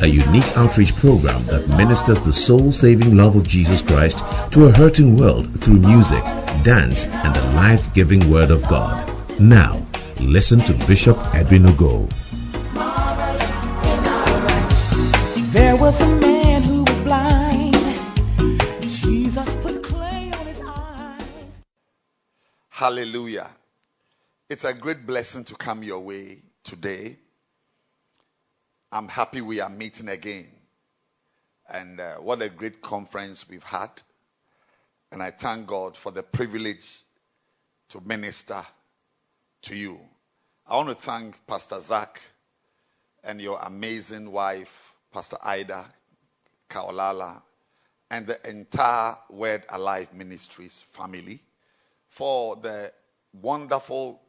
a unique outreach program that ministers the soul saving love of Jesus Christ to a hurting world through music, dance, and the life giving Word of God. Now, listen to Bishop Edwin Ogo. There was a man who was blind. Jesus put clay on his eyes. Hallelujah. It's a great blessing to come your way today. I'm happy we are meeting again. And uh, what a great conference we've had. And I thank God for the privilege to minister to you. I want to thank Pastor Zach and your amazing wife, Pastor Ida Kaolala, and the entire Word Alive Ministries family for the wonderful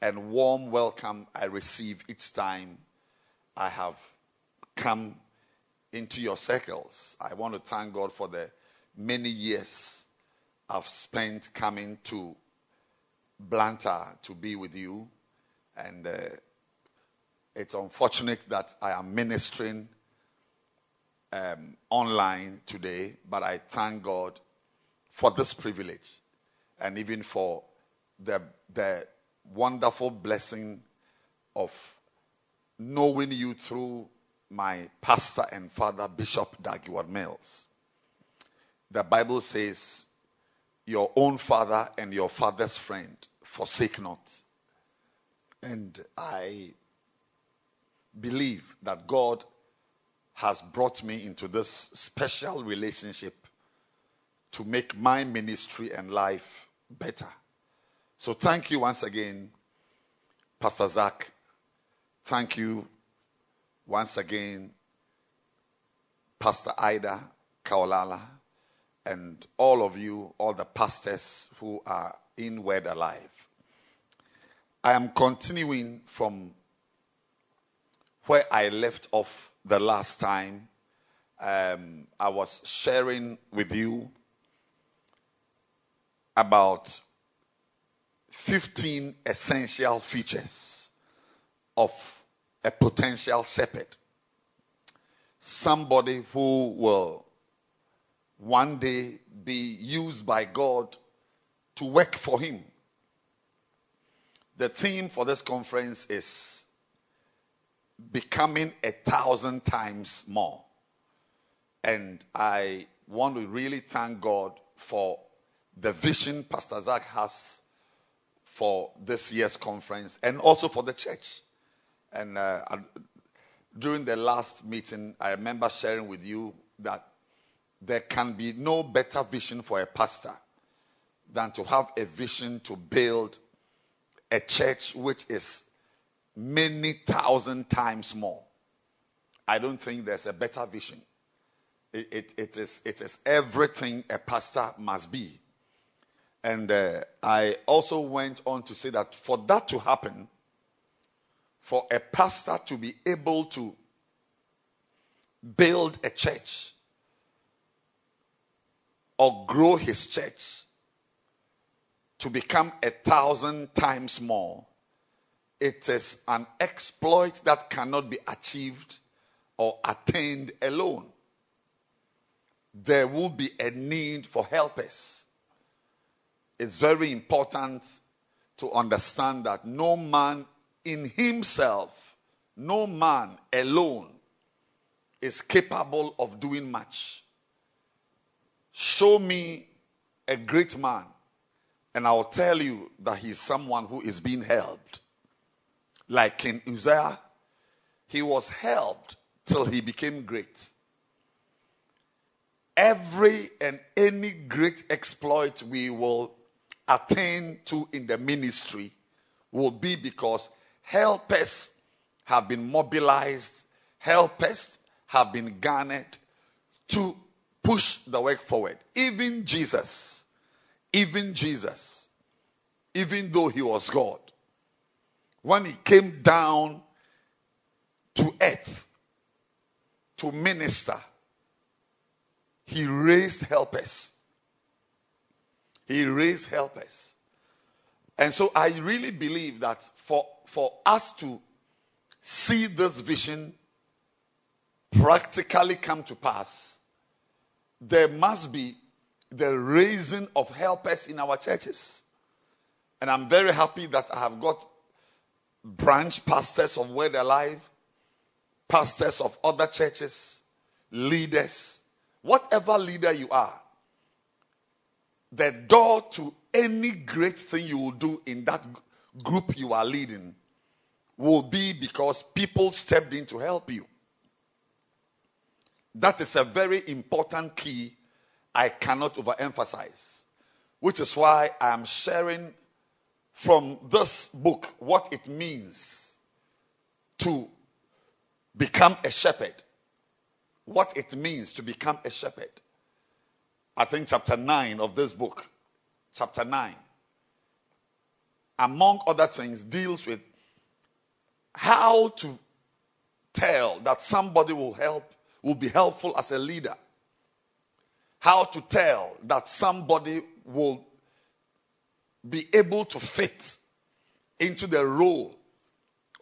and warm welcome I receive each time I have come into your circles. I want to thank God for the many years I've spent coming to Blantyre to be with you. And uh, it's unfortunate that I am ministering um, online today, but I thank God for this privilege and even for the, the wonderful blessing of knowing you through my pastor and father, Bishop Dag Heward-Mills. The Bible says, Your own father and your father's friend forsake not. And I believe that God has brought me into this special relationship to make my ministry and life better. So thank you once again, Pastor Zach. Thank you once again, Pastor Ida Kaolala, and all of you, all the pastors who are in Word Alive. I am continuing from where I left off the last time. Um, I was sharing with you about 15 essential features of a potential shepherd. Somebody who will one day be used by God to work for Him. The theme for this conference is becoming a thousand times more. And I want to really thank God for the vision Pastor Zach has for this year's conference and also for the church. And uh, during the last meeting, I remember sharing with you that there can be no better vision for a pastor than to have a vision to build a church which is many thousand times more. I don't think there's a better vision. It, it, it, is, it is everything a pastor must be. And uh, I also went on to say that for that to happen, for a pastor to be able to build a church or grow his church to become a thousand times more, it is an exploit that cannot be achieved or attained alone. There will be a need for helpers. It's very important to understand that no man in himself, no man alone, is capable of doing much. Show me a great man, and I will tell you that he's someone who is being helped. Like King Uzziah, he was helped till he became great. Every and any great exploit we will attain to in the ministry will be because helpers have been mobilized, helpers have been garnered to push the work forward. Even Jesus, even Jesus, even though he was God, when he came down to earth to minister, he raised helpers. He raised helpers. And so I really believe that for, for us to see this vision practically come to pass, there must be the raising of helpers in our churches. And I'm very happy that I have got branch pastors of Word Alive, pastors of other churches, leaders, whatever leader you are, the door to any great thing you will do in that group you are leading will be because people stepped in to help you. That is a very important key I cannot overemphasize, which is why I am sharing from this book what it means to become a shepherd. What it means to become a shepherd. I think chapter 9 of this book, chapter 9, among other things, deals with how to tell that somebody will help, will be helpful as a leader. How to tell that somebody will be able to fit into the role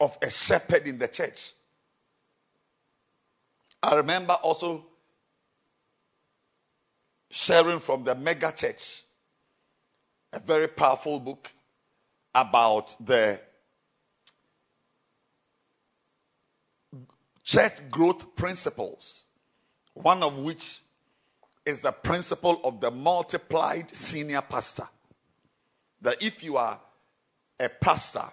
of a shepherd in the church. I remember also sharing from the mega church a very powerful book about the church growth principles, one of which is the principle of the multiplied senior pastor. That if you are a pastor,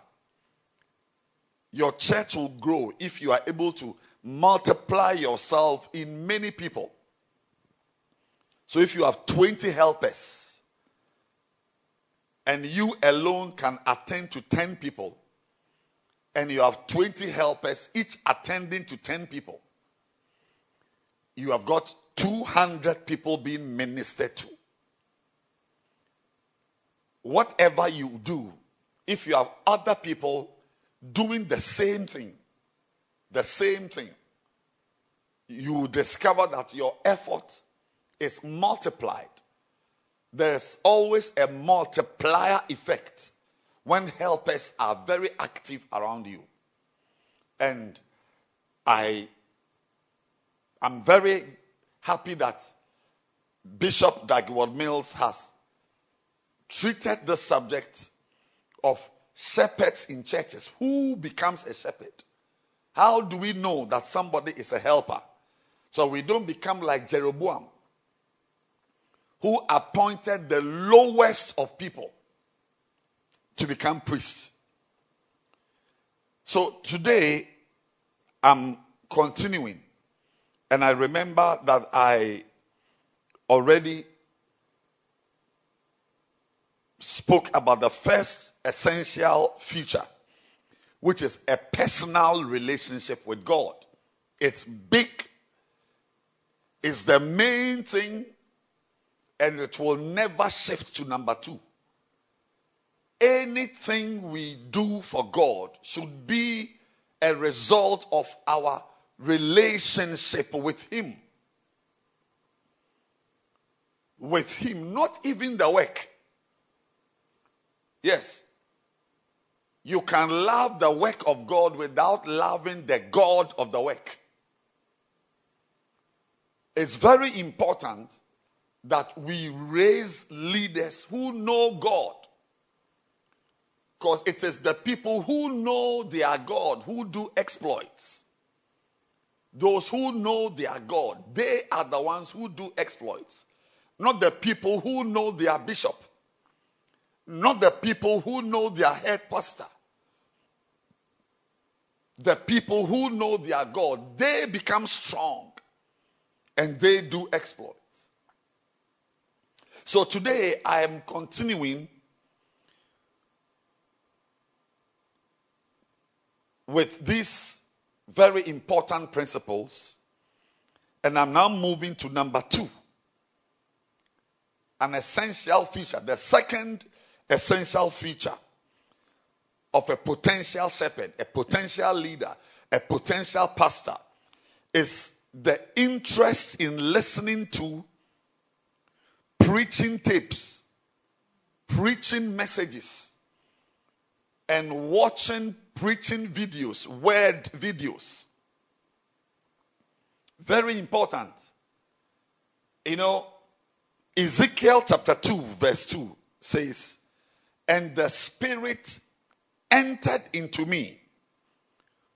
your church will grow if you are able to multiply yourself in many people. So if you have 20 helpers and you alone can attend to 10 people, and you have 20 helpers, each attending to 10 people, you have got 200 people being ministered to. Whatever you do, if you have other people doing the same thing, the same thing, you discover that your effort is multiplied. There's always a multiplier effect when helpers are very active around you. And I am very happy that Bishop Dag Heward-Mills has treated the subject of shepherds in churches. Who becomes a shepherd? How do we know that somebody is a helper? So we don't become like Jeroboam, who appointed the lowest of people to become priests. So today, I'm continuing. And I remember that I already spoke about the first essential feature, which is a personal relationship with God. It's big, it's the main thing, and it will never shift to number two anything we do for God should be a result of our relationship with Him. With Him, not even the work. Yes. You can love the work of God without loving the God of the work. It's very important that we raise leaders who know God because it is the people who know their God who do exploits. Those who know their God, they are the ones who do exploits. Not the people who know their bishop. Not the people who know their head pastor. The people who know their God, they become strong and they do exploits. So today I am continuing with these very important principles. And I'm now moving to number two. an essential feature, the second essential feature of a potential shepherd, a potential leader, a potential pastor is the interest in listening to preaching tapes, preaching messages, and watching preaching videos, word videos. Very important. You know, Ezekiel chapter 2, verse 2 says, And the Spirit entered into me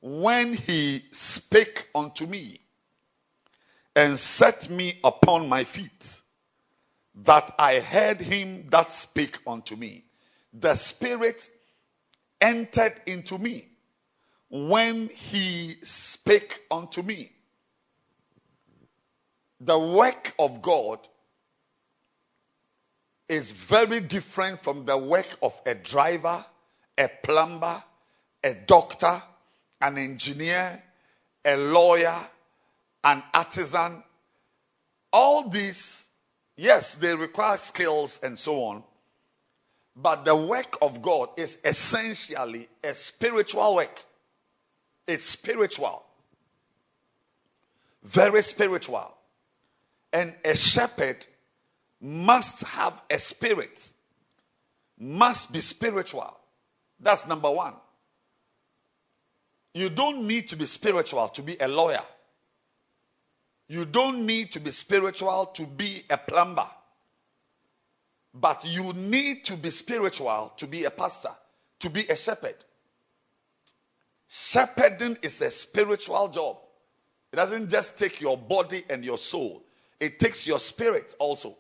when he spake unto me and set me upon my feet, that I heard him that spake unto me. The Spirit entered into me when he spake unto me. The work of God is very different from the work of a driver, a plumber, a doctor, an engineer, a lawyer, an artisan. All these, yes, they require skills and so on. But the work of God is essentially a spiritual work. It's spiritual. Very spiritual. And a shepherd must have a spirit, must be spiritual. That's number one. You don't need to be spiritual to be a lawyer. You don't need to be spiritual to be a plumber. But you need to be spiritual to be a pastor, to be a shepherd. Shepherding is a spiritual job. It doesn't just take your body and your soul, it takes your spirit also.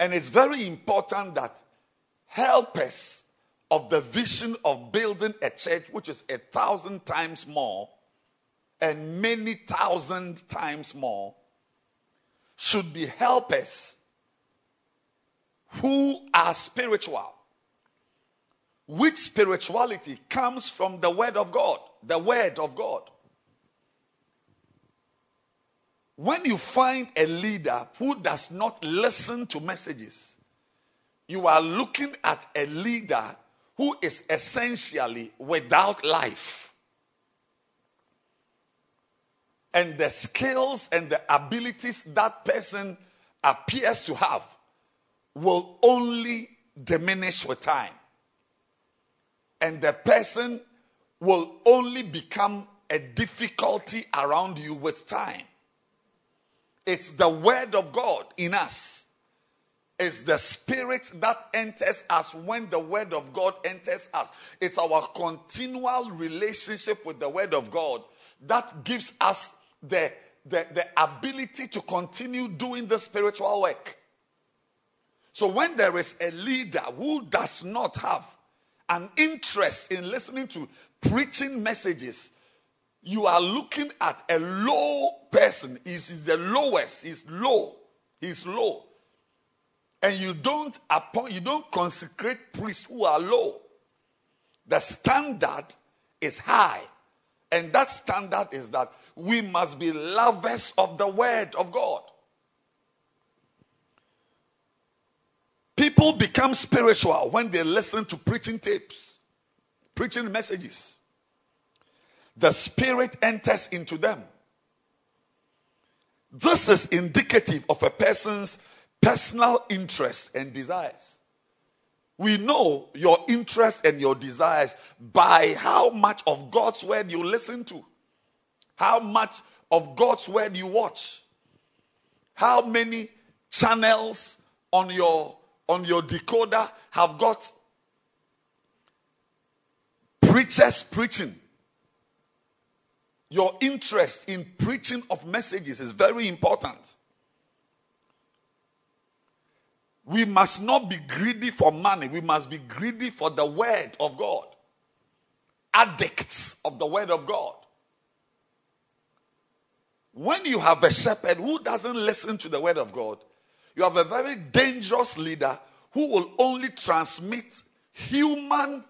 And it's very important that helpers of the vision of building a church, which is a thousand times more and many thousand times more, should be helpers who are spiritual. Which spirituality comes from the Word of God? The Word of God. When you find a leader who does not listen to messages, you are looking at a leader who is essentially without life. And the skills and the abilities that person appears to have will only diminish with time. And the person will only become a difficulty around you with time. It's the word of God in us. It's the spirit that enters us when the word of God enters us. It's our continual relationship with the word of God that gives us the, the, the ability to continue doing the spiritual work. So when there is a leader who does not have an interest in listening to preaching messages, you are looking at a low person. He's the lowest. He's low. He's low. And you don't appoint, you don't consecrate priests who are low. The standard is high. And that standard is that we must be lovers of the word of God. People become spiritual when they listen to preaching tapes, preaching messages. The spirit enters into them. This is indicative of a person's personal interests and desires. We know your interests and your desires by how much of God's word you listen to, how much of God's word you watch, how many channels on your on your decoder have got preachers preaching. Your interest in preaching of messages is very important. We must not be greedy for money. We must be greedy for the word of God. Addicts of the word of God. When you have a shepherd who doesn't listen to the word of God, you have a very dangerous leader who will only transmit human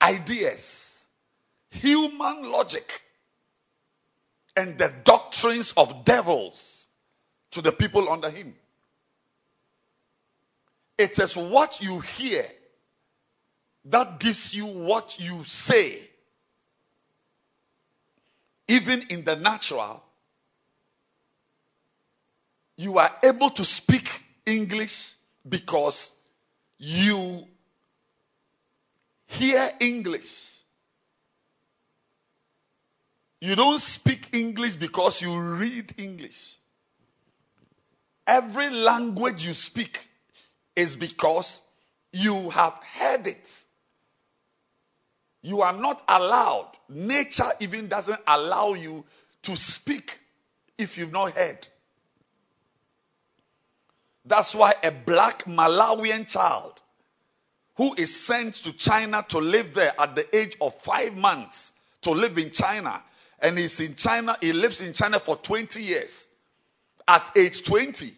ideas, human logic, and the doctrines of devils to the people under him. It is what you hear that gives you what you say. Even in the natural, you are able to speak English because you hear English. You don't speak English because you read English. Every language you speak is because you have heard it. You are not allowed. Nature even doesn't allow you to speak if you've not heard. That's why a black Malawian child who is sent to China to live there at the age of five months to live in China, and he's in China, he lives in China for 20 years. At age 20,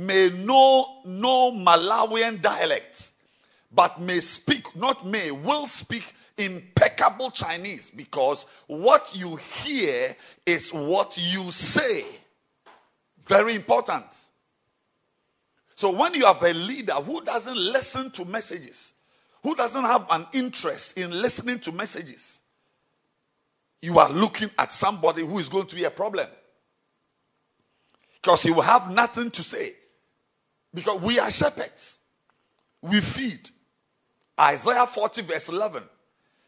may know no Malawian dialect, but may speak, not may, will speak impeccable Chinese because what you hear is what you say. Very important. So when you have a leader who doesn't listen to messages, who doesn't have an interest in listening to messages, you are looking at somebody who is going to be a problem. Because he will have nothing to say. Because we are shepherds, we feed. Isaiah 40, verse 11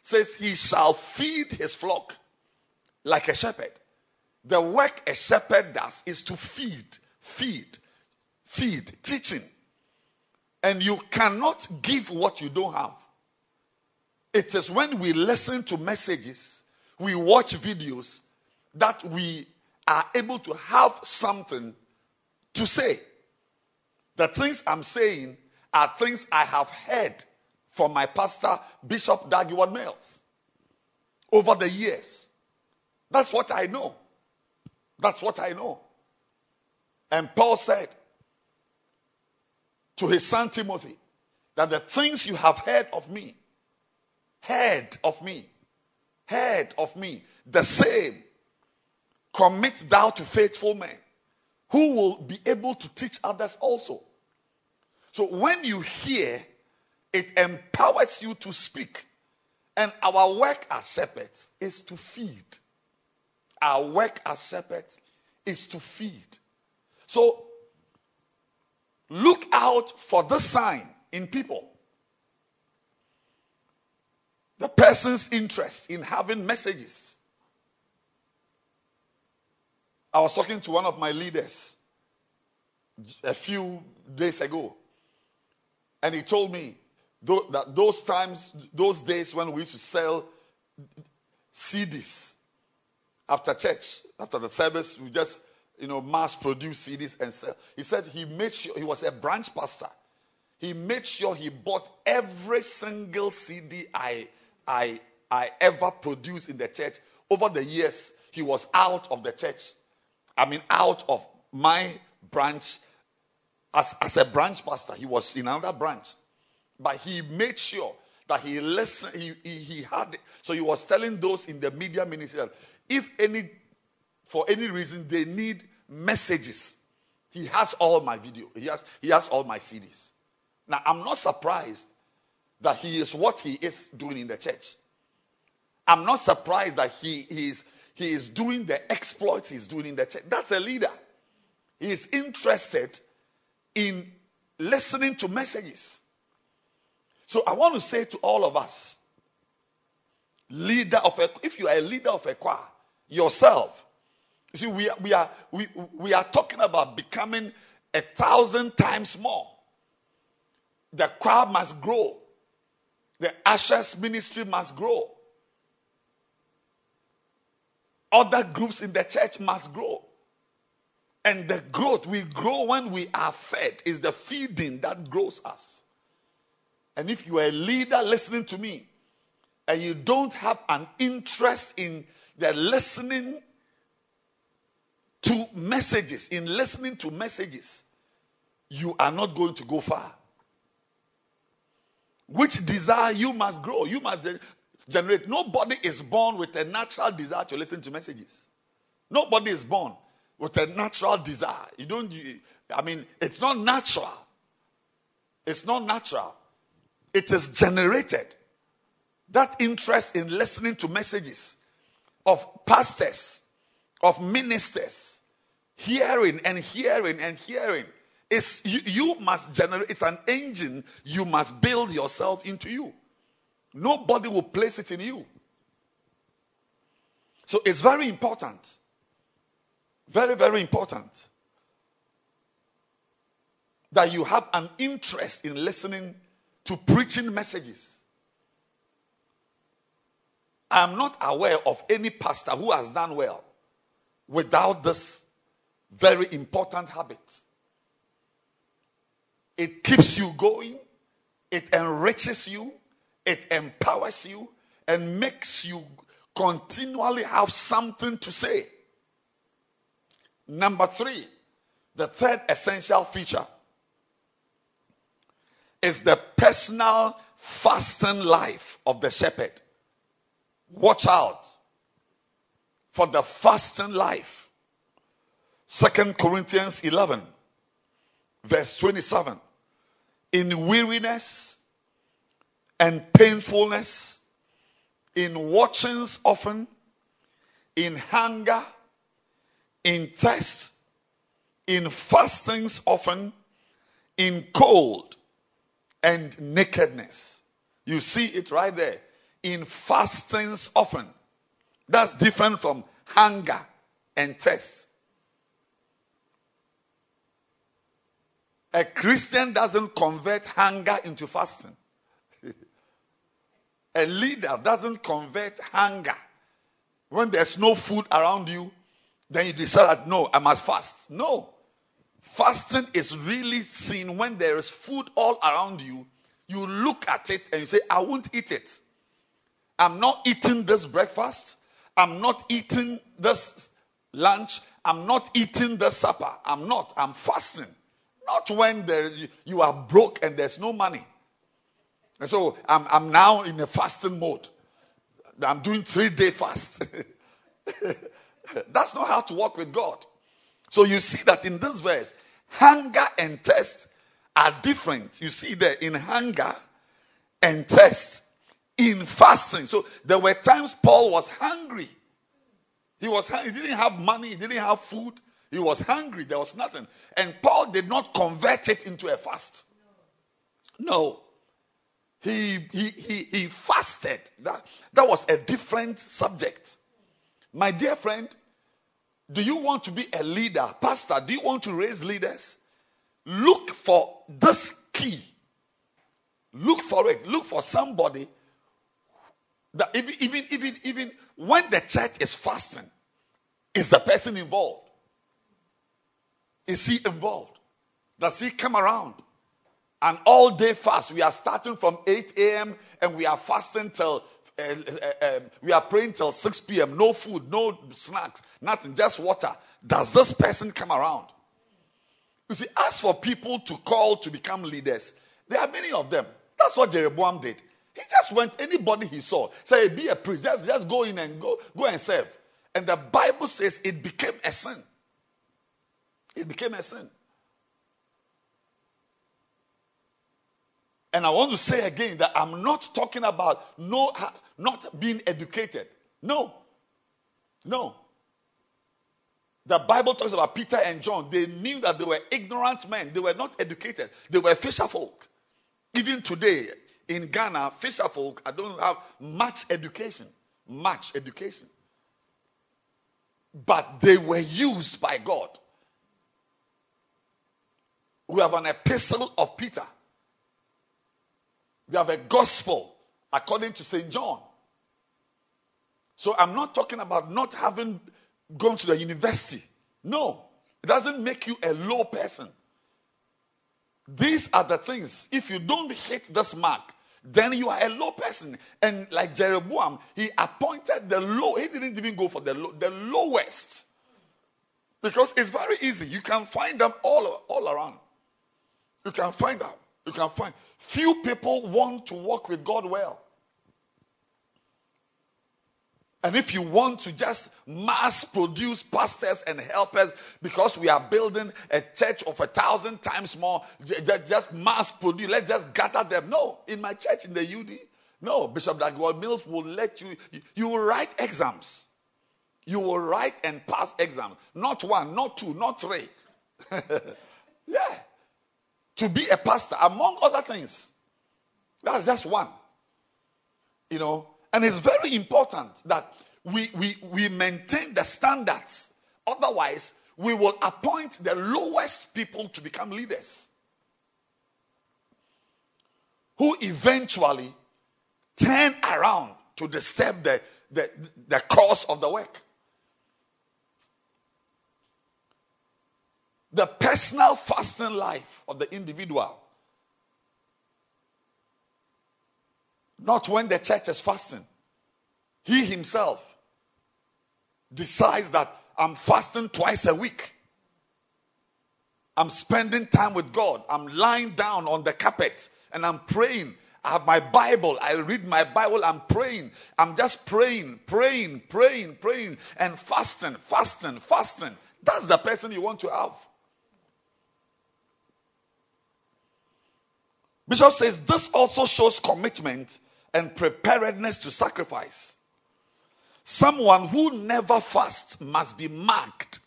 says, He shall feed his flock like a shepherd. The work a shepherd does is to feed, feed, feed, teaching. And you cannot give what you don't have. It is when we listen to messages, we watch videos, that we are able to have something to say. The things I'm saying are things I have heard from my pastor, Bishop Dag Heward-Mills, over the years. That's what I know. That's what I know. And Paul said to his son Timothy that the things you have heard of me, heard of me, heard of me, the same commit thou to faithful men who will be able to teach others also. So when you hear it empowers you to speak. And our work as shepherds is to feed. Our work as shepherds is to feed. So look out for this sign in people. The person's interest in having messages. I was talking to one of my leaders a few days ago, and he told me that those times, those days when we used to sell CDs after church, after the service, we just, you know, mass produce CDs and sell. He said he made sure, he was a branch pastor. He made sure he bought every single CD I, I, I ever produced in the church. Over the years, he was out of the church. I mean, out of my branch as, as a branch pastor. He was in another branch. But he made sure that he listened, he, he, he had, so he was telling those in the media ministry that if any, for any reason they need messages, he has all my video, he has, he has all my CDs. Now, I'm not surprised that he is what he is doing in the church. I'm not surprised that he, is, he is doing the exploits he's doing in the church. That's a leader. He is interested in listening to messages. So I want to say to all of us, leader of a, if you are a leader of a choir, yourself, you see, we are, we are, we, we are talking about becoming a thousand times more. The choir must grow. The ushers ministry must grow. Other groups in the church must grow. And the growth, we grow when we are fed, is the feeding that grows us. And if you are a leader listening to me and you don't have an interest in the listening to messages, in listening to messages, you are not going to go far. Which desire you must grow, you must generate. Nobody is born with a natural desire to listen to messages. Nobody is born with a natural desire. You don't, you, I mean, it's not natural. It's not natural, it is generated. That interest in listening to messages of pastors, of ministers, hearing and hearing and hearing is you, you must generate it's an engine you must build yourself into you nobody will place it in you. So it's very important. Very very important that you have an interest in listening to preaching messages. I'm not aware of any pastor who has done well without this very important habit. It keeps you going, it enriches you, it empowers you, and makes you continually have something to say. Number three, the third essential feature is the personal fasting life of the shepherd. Watch out for the fasting life. Second Corinthians 11, verse 27. In weariness and painfulness, in watchings often, in hunger, in thirst, in fastings often, in cold and nakedness. You see it right there. In fastings often. That's different from hunger and thirst. A Christian doesn't convert hunger into fasting. A leader doesn't convert hunger. When there's no food around you, then you decide, that no, I must fast. No. Fasting is really seen when there is food all around you. You look at it and you say, I won't eat it. I'm not eating this breakfast. I'm not eating this lunch. I'm not eating this supper. I'm not. I'm fasting. Not when there, you are broke and there's no money. And so I'm, I'm now in a fasting mode. I'm doing three day fast. That's not how to walk with God. So you see that in this verse, hunger and thirst are different. You see that in hunger and thirst, in fasting. So there were times Paul was hungry. He was he didn't have money, he didn't have food. He was hungry, there was nothing. And Paul did not convert it into a fast. No. He he he, he fasted. That, that was a different subject. My dear friend, do you want to be a leader? Pastor, do you want to raise leaders? Look for this key. Look for it. Look for somebody that even, even, even, even when the church is fasting, is the person involved? Is he involved? Does he come around? An all day fast. We are starting from 8 a.m. and we are fasting till, uh, uh, we are praying till 6 p.m. No food, no snacks, nothing, just water. Does this person come around? You see, as for people to call to become leaders, there are many of them. That's what Jeroboam did. He just went anybody he saw. Say, be a priest. Just, just go in and go, go and serve. And the Bible says it became a sin. It became a sin. And I want to say again that I'm not talking about no not being educated. No. No. The Bible talks about Peter and John. They knew that they were ignorant men. They were not educated. They were fisher folk. Even today, in Ghana, fisher folk I don't have much education. Much education. But they were used by God. We have an epistle of Peter. We have a gospel according to St. John. So I'm not talking about not having gone to the university. No, it doesn't make you a low person. These are the things. If you don't hit this mark, then you are a low person. And like Jeroboam, he appointed the low. He didn't even go for the low, the lowest. Because it's very easy. You can find them all, all around. You can find them. You can find. Few people want to walk with God well. And if you want to just mass produce pastors and helpers because we are building a church of a thousand times more, just mass produce, let's just gather them. No, in my church in the UD, no, Bishop Dag Heward-Mills will let you, you will write exams. You will write and pass exams. Not one, not two, not three. yeah. To be a pastor, among other things. That's just one. You know, and it's very important that we, we, we maintain the standards. Otherwise, we will appoint the lowest people to become leaders who eventually turn around to disturb the, the, the course of the work. The personal fasting life of the individual. Not when the church is fasting. He himself decides that I'm fasting twice a week. I'm spending time with God. I'm lying down on the carpet and I'm praying. I have my Bible. I read my Bible. I'm praying. I'm just praying, praying, praying, praying, and fasting, fasting, fasting. That's the person you want to have. Bishop says this also shows commitment and preparedness to sacrifice. Someone who never fasts must be marked.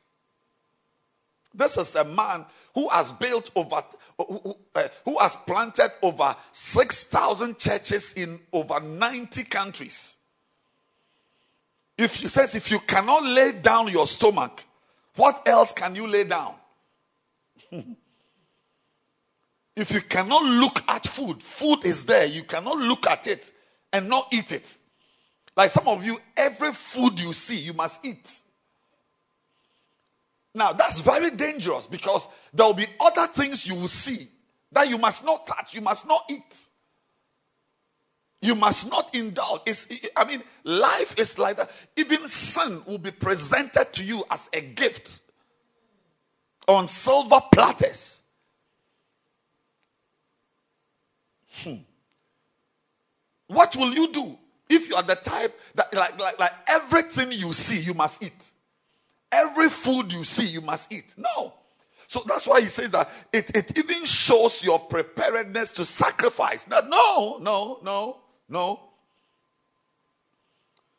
This is a man who has built over, who, uh, who has planted over 6,000 churches in over 90 countries. If you says if you cannot lay down your stomach, what else can you lay down? if you cannot look at food, food is there. You cannot look at it and not eat it. Like some of you, every food you see, you must eat. Now, that's very dangerous because there will be other things you will see that you must not touch, you must not eat. You must not indulge. It's, I mean, life is like that. Even sin will be presented to you as a gift on silver platters. Hmm. What will you do? If you are the type that like, like, like everything you see, you must eat. Every food you see, you must eat. No. So that's why he says that it, it even shows your preparedness to sacrifice. That no, no, no, no.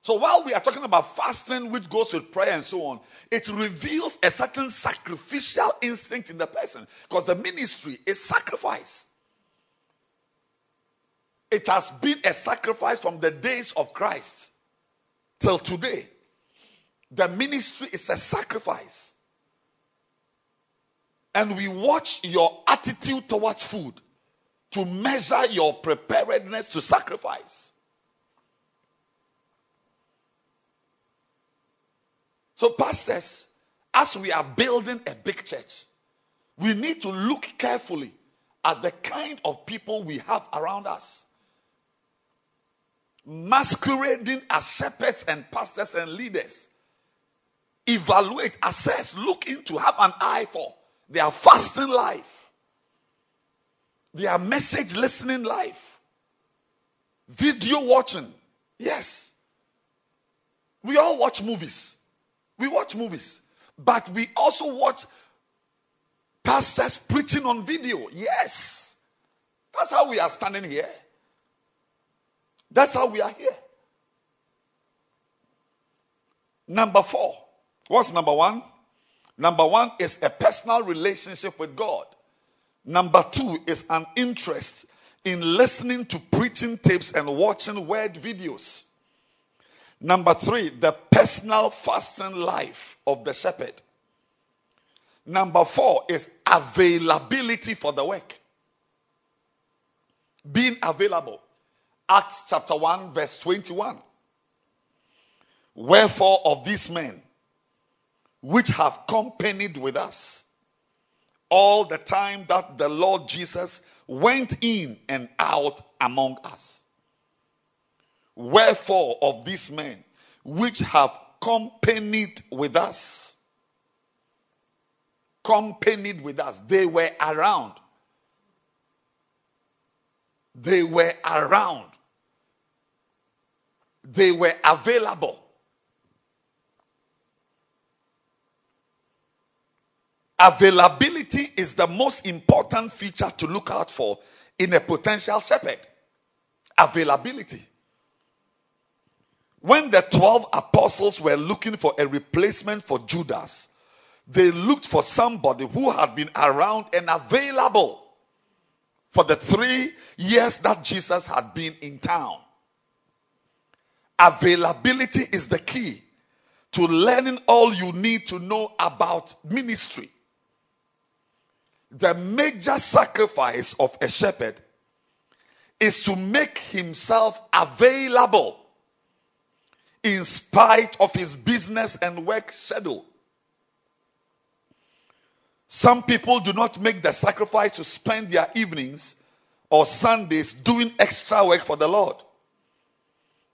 So while we are talking about fasting, which goes with prayer and so on, it reveals a certain sacrificial instinct in the person because the ministry is sacrifice. It has been a sacrifice from the days of Christ till today. The ministry is a sacrifice. And we watch your attitude towards food to measure your preparedness to sacrifice. So, pastors, as we are building a big church, we need to look carefully at the kind of people we have around us masquerading as shepherds and pastors and leaders. Evaluate, assess, look into, have an eye for their fasting life, their message listening life, video watching. Yes. We all watch movies. We watch movies. But we also watch pastors preaching on video. Yes. That's how we are standing here. That's how we are here. Number four. What's number one? Number one is a personal relationship with God. Number two is an interest in listening to preaching tapes and watching word videos. Number three, the personal fasting life of the shepherd. Number four is availability for the work. Being available. Acts chapter 1, verse 21. Wherefore, of these men which have companied with us all the time that the Lord Jesus went in and out among us. Wherefore, of these men which have companied with us, companied with us, they were around. They were around. They were available. Availability is the most important feature to look out for in a potential shepherd. Availability. When the 12 apostles were looking for a replacement for Judas, they looked for somebody who had been around and available for the three years that Jesus had been in town. Availability is the key to learning all you need to know about ministry. The major sacrifice of a shepherd is to make himself available in spite of his business and work schedule. Some people do not make the sacrifice to spend their evenings or Sundays doing extra work for the Lord.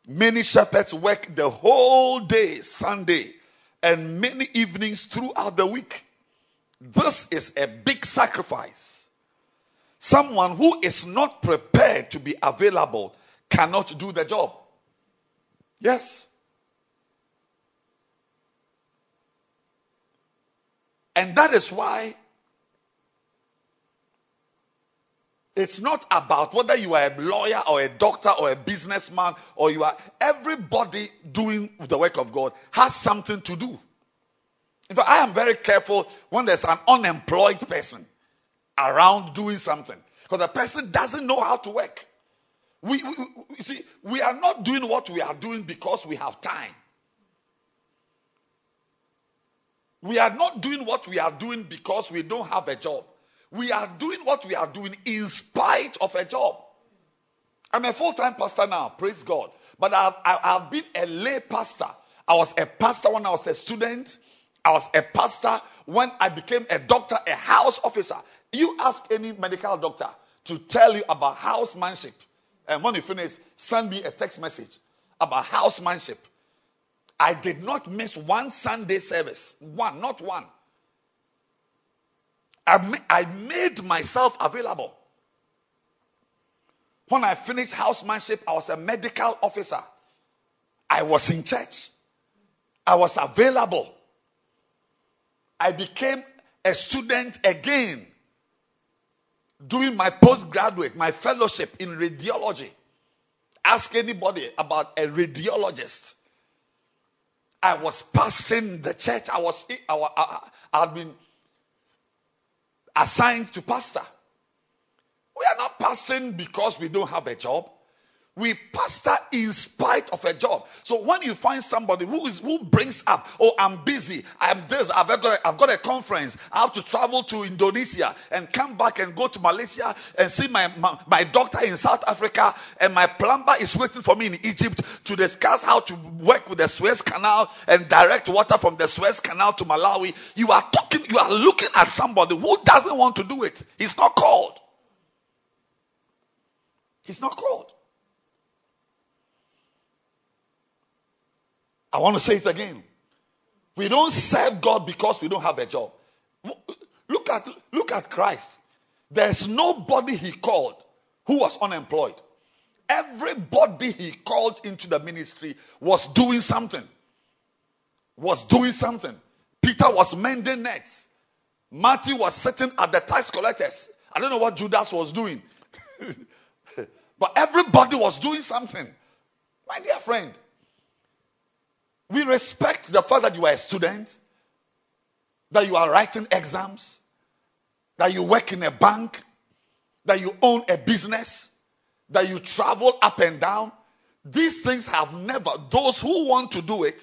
Many shepherds work the whole day, Sunday, and many evenings throughout the week. This is a big sacrifice. Someone who is not prepared to be available cannot do the job. Yes. And that is why it's not about whether you are a lawyer or a doctor or a businessman or you are everybody doing the work of God has something to do. In fact, I am very careful when there's an unemployed person around doing something because the person doesn't know how to work. We, we, we, see, we are not doing what we are doing because we have time. We are not doing what we are doing because we don't have a job. We are doing what we are doing in spite of a job. I'm a full time pastor now, praise God. But I've, I've been a lay pastor. I was a pastor when I was a student. I was a pastor when I became a doctor, a house officer. You ask any medical doctor to tell you about housemanship. And when you finish, send me a text message about housemanship. I did not miss one Sunday service. One, not one. I, made myself available. When I finished housemanship, I was a medical officer. I was in church. I was available. I became a student again, doing my postgraduate, my fellowship in radiology. Ask anybody about a radiologist. I was pastoring the church. I was I, I, I had been assigned to pastor. We are not pastoring because we don't have a job. We pastor in spite of a job. So when you find somebody who is who brings up, oh, I'm busy, I'm this, I've got, I've got a conference, I have to travel to Indonesia and come back and go to Malaysia and see my, my, my doctor in South Africa, and my plumber is waiting for me in Egypt to discuss how to work with the Suez Canal and direct water from the Suez Canal to Malawi. You are talking, you are looking at somebody who doesn't want to do it. He's not called. He's not called. I want to say it again. We don't serve God because we don't have a job. Look at, look at Christ. There's nobody he called who was unemployed. Everybody he called into the ministry was doing something. Was doing something. Peter was mending nets. Matthew was sitting at the tax collectors. I don't know what Judas was doing. but everybody was doing something. My dear friend, we respect the fact that you are a student, that you are writing exams, that you work in a bank, that you own a business, that you travel up and down. These things have never, those who want to do it,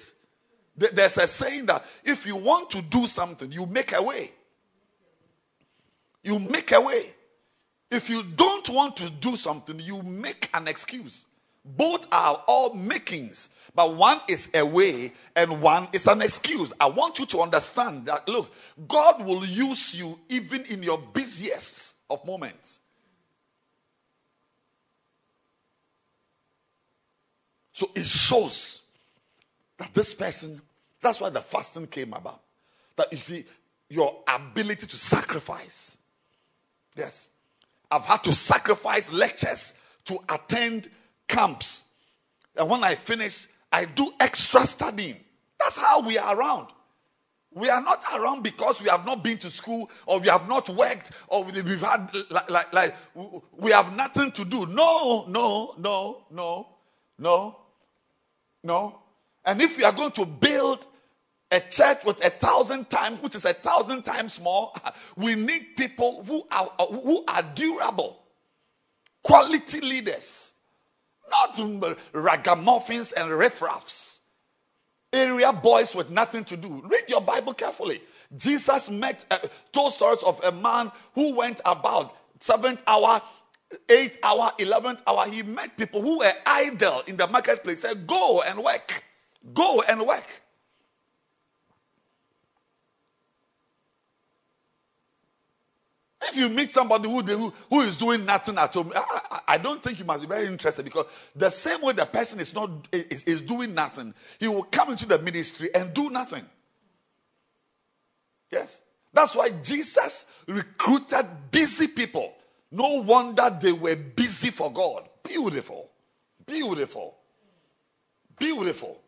there's a saying that if you want to do something, you make a way. You make a way. If you don't want to do something, you make an excuse. Both are all makings but one is a way and one is an excuse. I want you to understand that look, God will use you even in your busiest of moments. So it shows that this person, that's why the fasting came about. That you see, your ability to sacrifice. Yes. I've had to sacrifice lectures to attend camps. And when I finish, I do extra studying. That's how we are around. We are not around because we have not been to school or we have not worked or we- we've had like, like, like we have nothing to do. No, no, no, no, no, no. And if we are going to build a church with a thousand times, which is a thousand times more, we need people who are who are durable, quality leaders, not ragamuffins and riffraffs area boys with nothing to do. Read your Bible carefully. Jesus met, uh, told stories of a man who went about seventh hour, eighth hour, eleventh hour. He met people who were idle in the marketplace. Said, "Go and work, go and work." If you meet somebody who, who, who is doing nothing at I, I, I don't think you must be very interested because the same way the person is not is, is doing nothing, he will come into the ministry and do nothing. Yes. That's why Jesus recruited busy people. No wonder they were busy for God. Beautiful. Beautiful. Beautiful.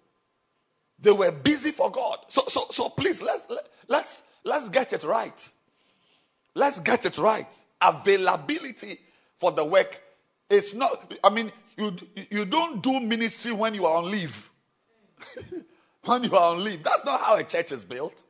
They were busy for God. So so so please let's let, let's let's get it right. Let's get it right. Availability for the work is not, I mean, you, you don't do ministry when you are on leave. when you are on leave. That's not how a church is built.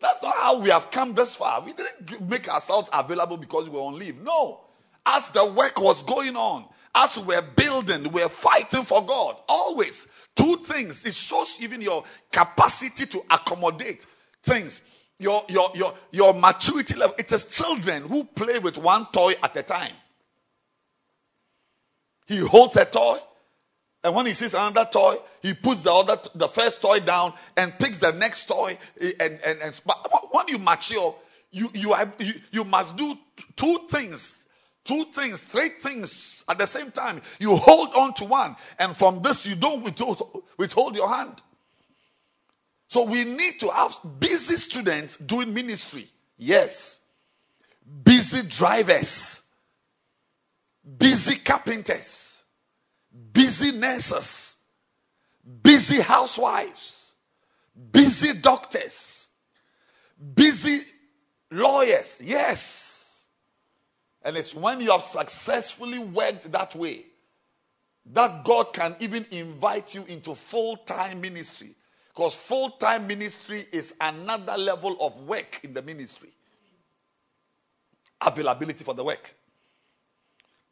That's not how we have come this far. We didn't make ourselves available because we were on leave. No. As the work was going on, as we were building, we were fighting for God. Always. Two things. It shows even your capacity to accommodate things your, your, your, your maturity level. It is children who play with one toy at a time. He holds a toy, and when he sees another toy, he puts the other, the first toy down and picks the next toy. Eh, and, and, and but when you mature, you, you, have, you, you must do two things, two things, three things at the same time. You hold on to one, and from this, you don't withhold, withhold your hand. So we need to have busy students doing ministry. Yes. Busy drivers, busy carpenters, busy nurses, busy housewives, busy doctors, busy lawyers. Yes. And it's when you have successfully worked that way that God can even invite you into full time ministry. Because full time ministry is another level of work in the ministry. Availability for the work.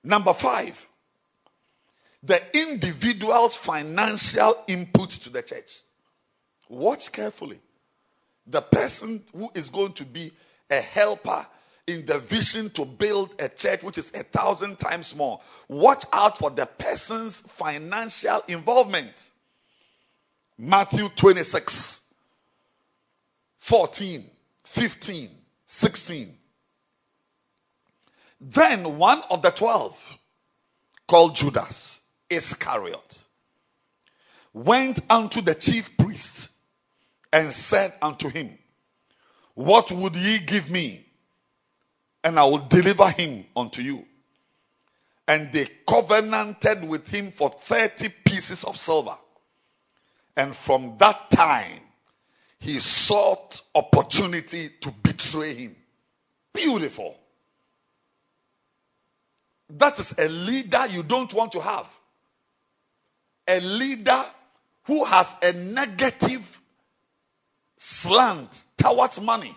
Number five, the individual's financial input to the church. Watch carefully. The person who is going to be a helper in the vision to build a church which is a thousand times more. Watch out for the person's financial involvement. Matthew 26, 14, 15, 16. Then one of the twelve, called Judas Iscariot, went unto the chief priest and said unto him, What would ye give me? And I will deliver him unto you. And they covenanted with him for 30 pieces of silver. And from that time, he sought opportunity to betray him. Beautiful. That is a leader you don't want to have. A leader who has a negative slant towards money.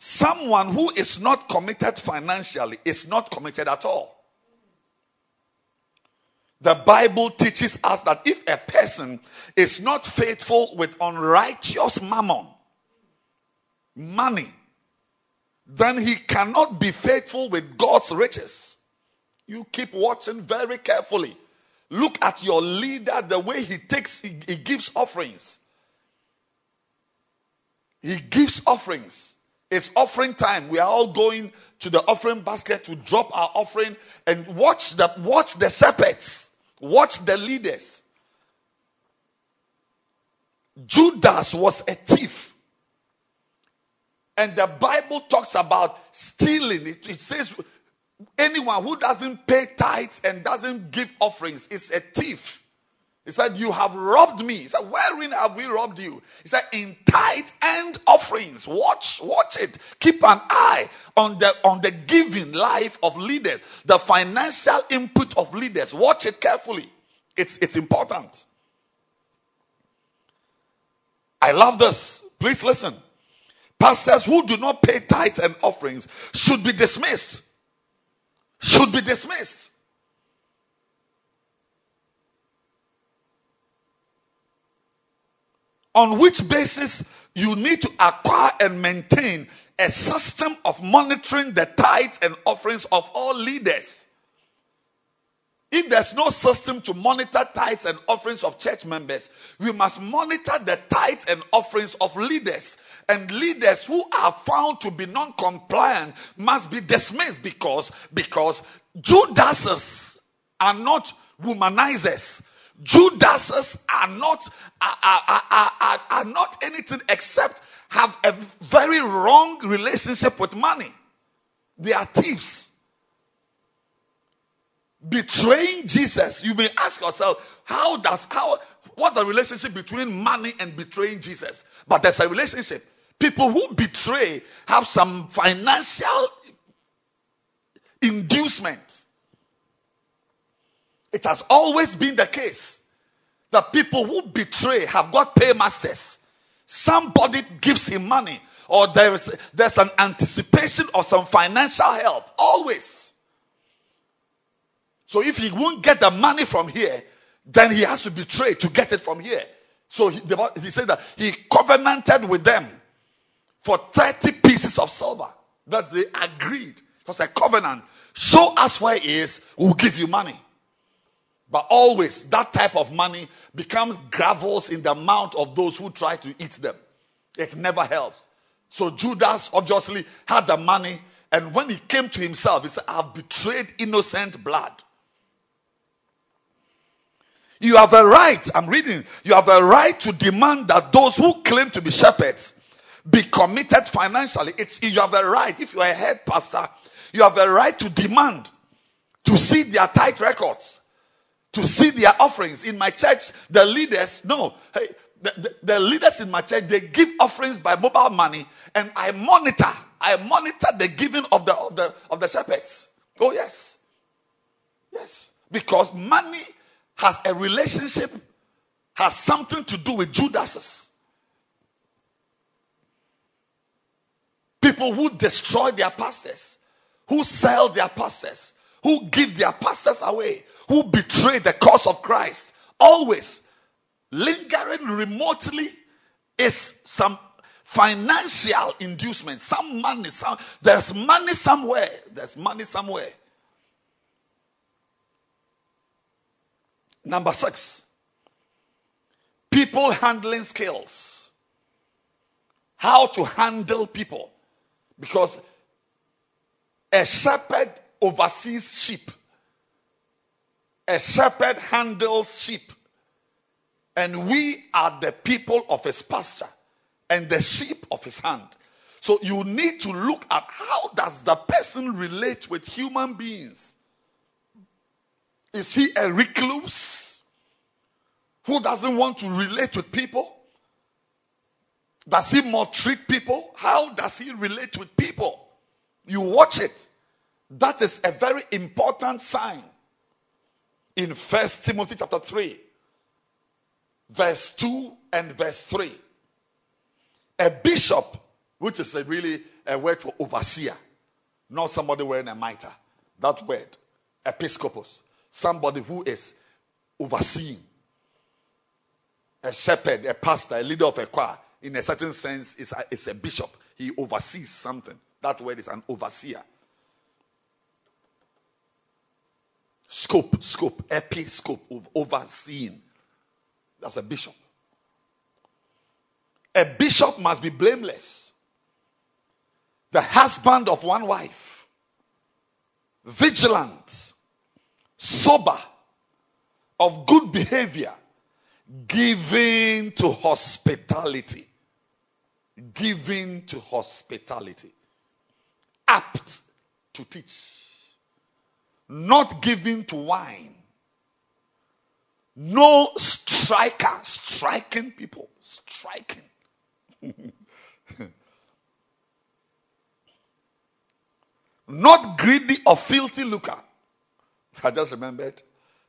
Someone who is not committed financially is not committed at all. The Bible teaches us that if a person is not faithful with unrighteous mammon, money, then he cannot be faithful with God's riches. You keep watching very carefully. Look at your leader, the way he takes, he, he gives offerings. He gives offerings. It's offering time. We are all going to the offering basket to drop our offering and watch the watch the shepherds. Watch the leaders. Judas was a thief. And the Bible talks about stealing. It, it, says anyone who doesn't pay tithes and doesn't give offerings is a thief. He said, You have robbed me. He said, Wherein have we robbed you? He said, In tithe and offerings. Watch, watch it. Keep an eye on the on the giving life of leaders, the financial input of leaders. Watch it carefully. It's it's important. I love this. Please listen. Pastors who do not pay tithes and offerings should be dismissed. Should be dismissed. On which basis you need to acquire and maintain a system of monitoring the tithes and offerings of all leaders. If there's no system to monitor tithes and offerings of church members, we must monitor the tithes and offerings of leaders. And leaders who are found to be non-compliant must be dismissed because, because Judases are not womanizers. Judases are not are, are, are, are, not anything except have a very wrong relationship with money. They are thieves. Betraying Jesus, you may ask yourself, how does how what's the relationship between money and betraying Jesus? But there's a relationship. People who betray have some financial inducement it has always been the case that people who betray have got paymasters. Somebody gives him money, or there is there's an anticipation of some financial help. Always. So if he won't get the money from here, then he has to betray to get it from here. So he, he said that he covenanted with them for 30 pieces of silver that they agreed. It was a covenant. Show us where he is, we'll give you money. But always that type of money becomes gravels in the mouth of those who try to eat them. It never helps. So Judas obviously had the money, and when he came to himself, he said, I've betrayed innocent blood. You have a right, I'm reading, you have a right to demand that those who claim to be shepherds be committed financially. It's you have a right, if you are a head pastor, you have a right to demand to see their tight records to see their offerings. In my church, the leaders, no, hey, the, the, the, leaders in my church, they give offerings by mobile money, and I monitor, I monitor the giving of the of the of the shepherds. Oh, yes. Yes. Because money has a relationship, has something to do with Judas's. People who destroy their pastors, who sell their pastors, who give their pastors away, who betray the cause of Christ, always lingering remotely is some financial inducement, some money, some there's money somewhere. There's money somewhere. Number six, people handling skills. How to handle people. Because a shepherd oversees sheep. A shepherd handles sheep. And we are the people of his pasture and the sheep of his hand. So you need to look at how does the person relate with human beings? Is he a recluse who doesn't want to relate with people? Does he maltreat people? How does he relate with people? You watch it. That is a very important sign in First Timothy chapter 3, verse 2 and verse 3. A bishop, which is a really a word for overseer, not somebody wearing a mitre. That word, episcopos, somebody who is overseeing. A shepherd, a pastor, a leader of a choir, in a certain sense, is a, is a bishop. He oversees something. That word is an overseer. Scope, scope, episcope of overseeing. That's a bishop. A bishop must be blameless. The husband of one wife, vigilant, sober, of good behavior, giving to hospitality. Giving to hospitality. Apt to teach not giving to wine, No striker, striking people, striking. Not greedy or filthy lucre. I just remembered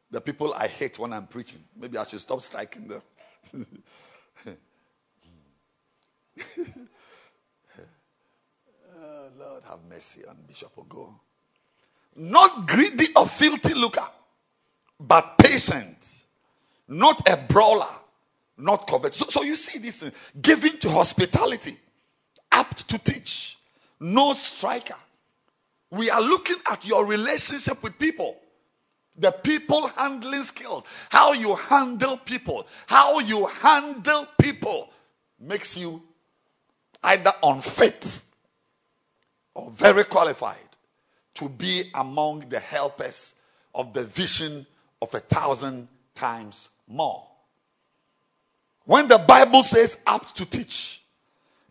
the people I hate when I'm preaching. Maybe I should stop striking them. oh, Lord, have mercy on Bishop Ogo. Not greedy or filthy lucre, but patient. Not a brawler, not covet. So, so you see this uh, giving to hospitality, apt to teach, no striker. We are looking at your relationship with people the people handling skills, how you handle people, how you handle people makes you either unfit or very qualified to be among the helpers of the vision of a thousand times more. When the Bible says apt to teach,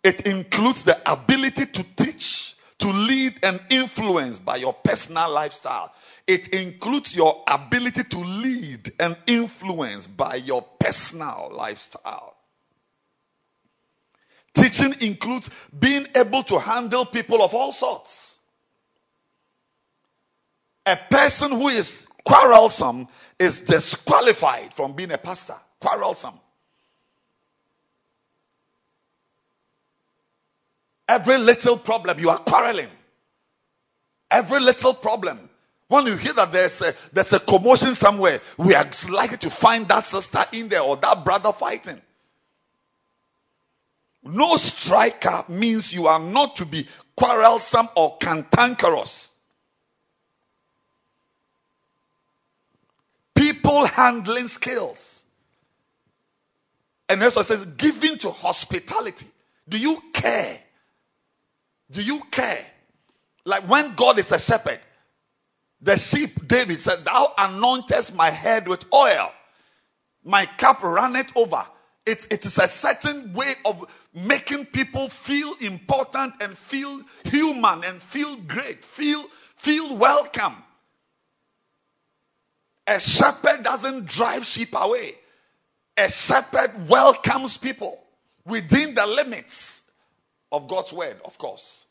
it includes the ability to teach, to lead and influence by your personal lifestyle. It includes your ability to lead and influence by your personal lifestyle. Teaching includes being able to handle people of all sorts. A person who is quarrelsome is disqualified from being a pastor. Quarrelsome. Every little problem, you are quarreling. Every little problem. When you hear that there's a, there's a commotion somewhere, we are likely to find that sister in there or that brother fighting. No striker means you are not to be quarrelsome or cantankerous. People handling skills. And that's what it says giving to hospitality. Do you care? Do you care? Like when God is a shepherd, the sheep, David said, Thou anointest my head with oil, my cup runneth over. It, it is a certain way of making people feel important and feel human and feel great, feel, feel welcome. A shepherd doesn't drive sheep away, a shepherd welcomes people within the limits of God's word, of course.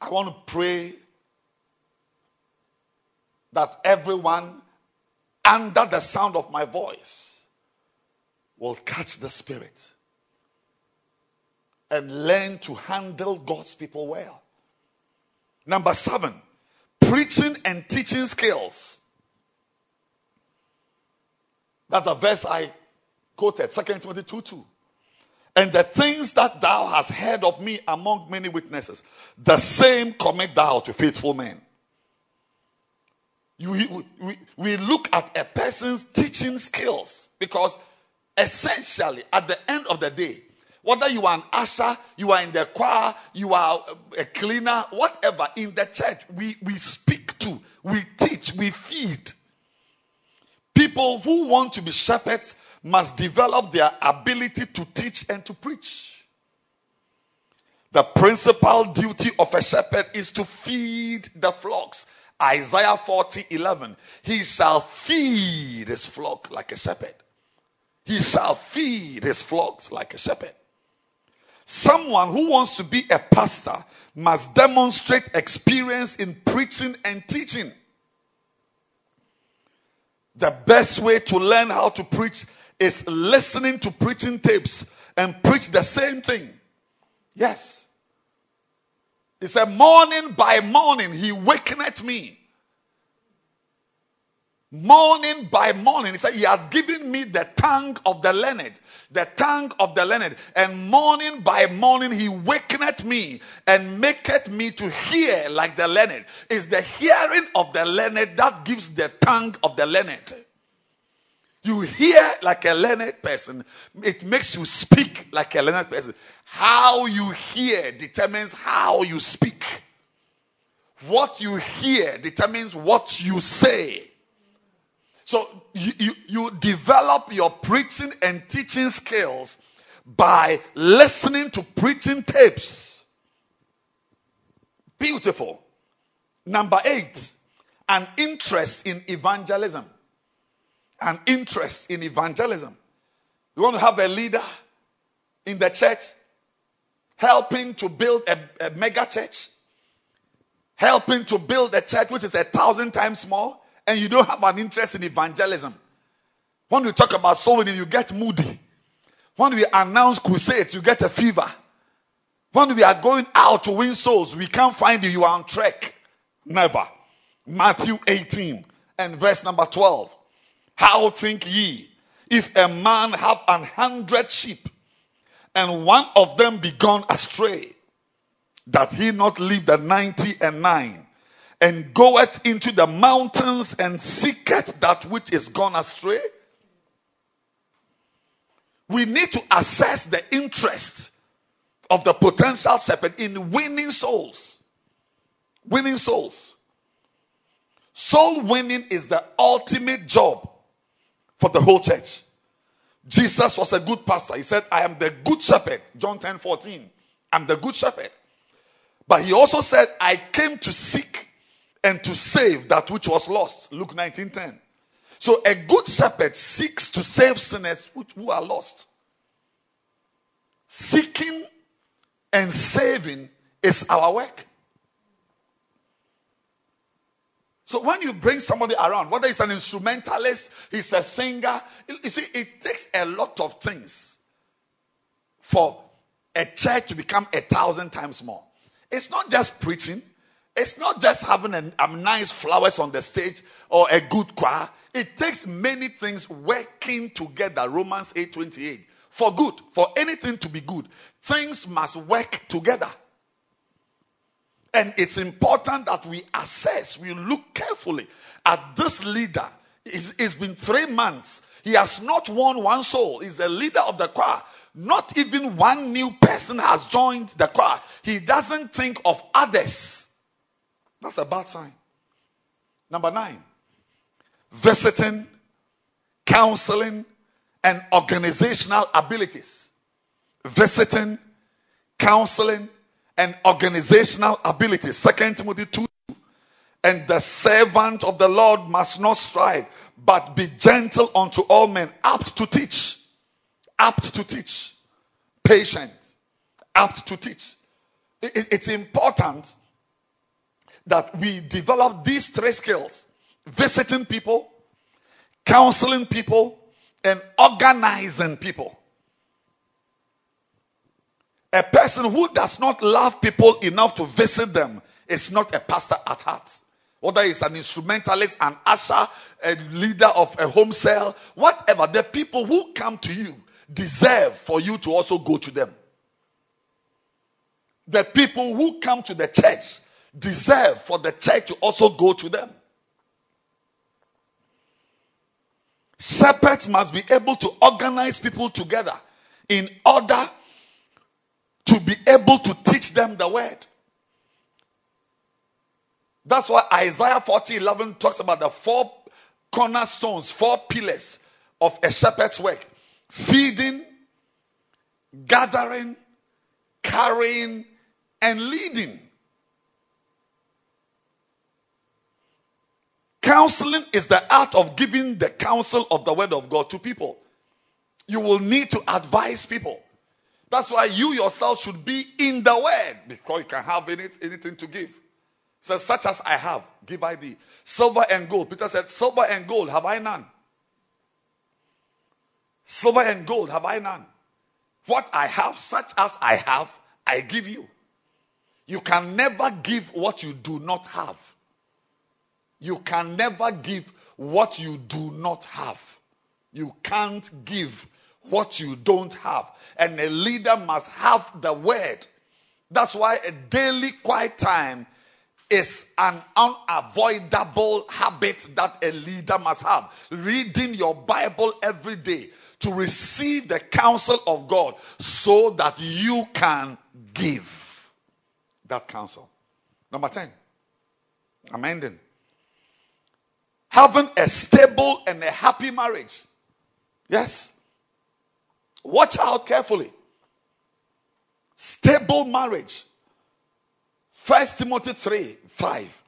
I want to pray that everyone under the sound of my voice will catch the Spirit and learn to handle God's people well. Number seven, preaching and teaching skills. That's a verse I quoted, 2 Timothy 2 2. And the things that thou hast heard of me among many witnesses, the same commit thou to faithful men. You, we, we look at a person's teaching skills because essentially, at the end of the day, whether you are an usher, you are in the choir, you are uh, a cleaner, whatever, in the church, we, we speak to, we teach, we feed. People who want to be shepherds must develop their ability to teach and to preach. The principal duty of a shepherd is to feed the flocks. Isaiah 40 11. He shall feed his flock like a shepherd. He shall feed his flocks like a shepherd. Someone who wants to be a pastor must demonstrate experience in preaching and teaching. The best way to learn how to preach is listening to preaching tapes and preach the same thing. Yes. He said, Morning by morning, he wakeneth me. Morning by morning, he said, He has given me the tongue of the learned, the tongue of the learned. And morning by morning, he wakeneth me and maketh me to hear like the learned. Is the hearing of the learned that gives the tongue of the learned. You hear like a learned person, it makes you speak like a learned person. How you hear determines how you speak. What you hear determines what you say. So you, you, you develop your preaching and teaching skills by listening to preaching tapes. Beautiful. Number eight, an interest in evangelism. An interest in evangelism. You want to have a leader in the church helping to build a, a mega church, helping to build a church which is a thousand times more, and you don't have an interest in evangelism. When we talk about soul winning, you get moody. When we announce crusades, you get a fever. When we are going out to win souls, we can't find you. You are on track. Never. Matthew 18 and verse number 12. How think ye if a man have an hundred sheep and one of them be gone astray, that he not leave the ninety and nine, and goeth into the mountains and seeketh that which is gone astray? We need to assess the interest of the potential shepherd in winning souls. Winning souls. Soul winning is the ultimate job for the whole church. Jesus was a good pastor. He said, I am the good shepherd. John 10 14. I'm the good shepherd. But he also said, I came to seek and to save that which was lost. Luke 19 10. So a good shepherd seeks to save sinners who are lost. Seeking and saving is our work. So when you bring somebody around, whether it's an instrumentalist, he's a singer, you see, it takes a lot of things for a church to become a thousand times more. It's not just preaching, it's not just having a, a nice flowers on the stage or a good choir. It takes many things working together. Romans 8 28. For good, for anything to be good, things must work together. And it's important that we assess, we look carefully at this leader. It's, it's been three months. He has not won one soul. He's the leader of the choir. Not even one new person has joined the choir. He doesn't think of others. That's a bad sign. Number nine, visiting, counseling, and organizational abilities. Visiting, counseling, and organizational abilities. Second Timothy 2. And the servant of the Lord must not strive, but be gentle unto all men, apt to teach, apt to teach, patient, apt to teach. It, it's important that we develop these three skills visiting people, counseling people, and organizing people. A person who does not love people enough to visit them is not a pastor at heart. Whether it's an instrumentalist, an usher, a leader of a home cell, whatever, the people who come to you deserve for you to also go to them. The people who come to the church deserve for the church to also go to them. Shepherds must be able to organize people together in order to be able to teach them the word. That's why Isaiah 40 11 talks about the four cornerstones, four pillars of a shepherd's work feeding, gathering, carrying, and leading. Counseling is the art of giving the counsel of the word of God to people. You will need to advise people. That's why you yourself should be in the word because you can have any, anything to give. Says, such as I have, give I thee. Silver and gold. Peter said, Silver and gold have I none. Silver and gold have I none. What I have, such as I have, I give you. You can never give what you do not have. You can never give what you do not have. You can't give what you don't have. And a leader must have the word. That's why a daily quiet time is an unavoidable habit that a leader must have. Reading your Bible every day to receive the counsel of God so that you can give that counsel. Number 10. I'm ending. Having a stable and a happy marriage. Yes. Watch out carefully. Stable marriage. First Timothy 3 5.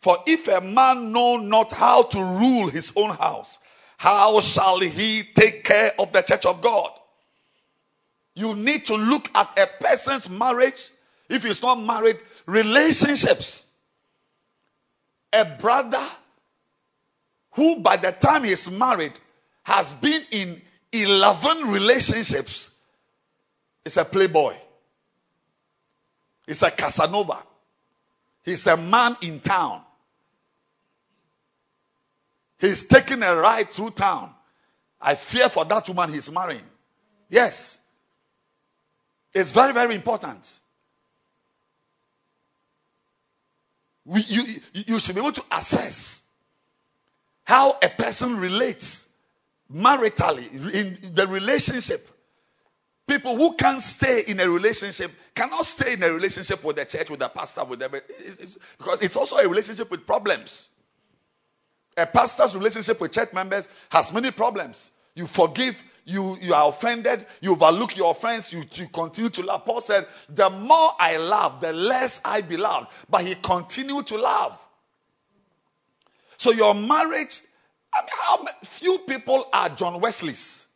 For if a man know not how to rule his own house, how shall he take care of the church of God? You need to look at a person's marriage, if he's not married, relationships. A brother who, by the time he's married, has been in 11 relationships is a playboy. He's a Casanova. He's a man in town. He's taking a ride through town. I fear for that woman he's marrying. Yes. It's very, very important. We, you, you should be able to assess how a person relates maritally in the relationship. People who can't stay in a relationship cannot stay in a relationship with the church, with the pastor, with them, because it's also a relationship with problems. A pastor's relationship with church members has many problems. You forgive, you, you are offended, you overlook your offense, you, you continue to love. Paul said, The more I love, the less I be loved. But he continued to love. So your marriage, I mean, how few people are John Wesley's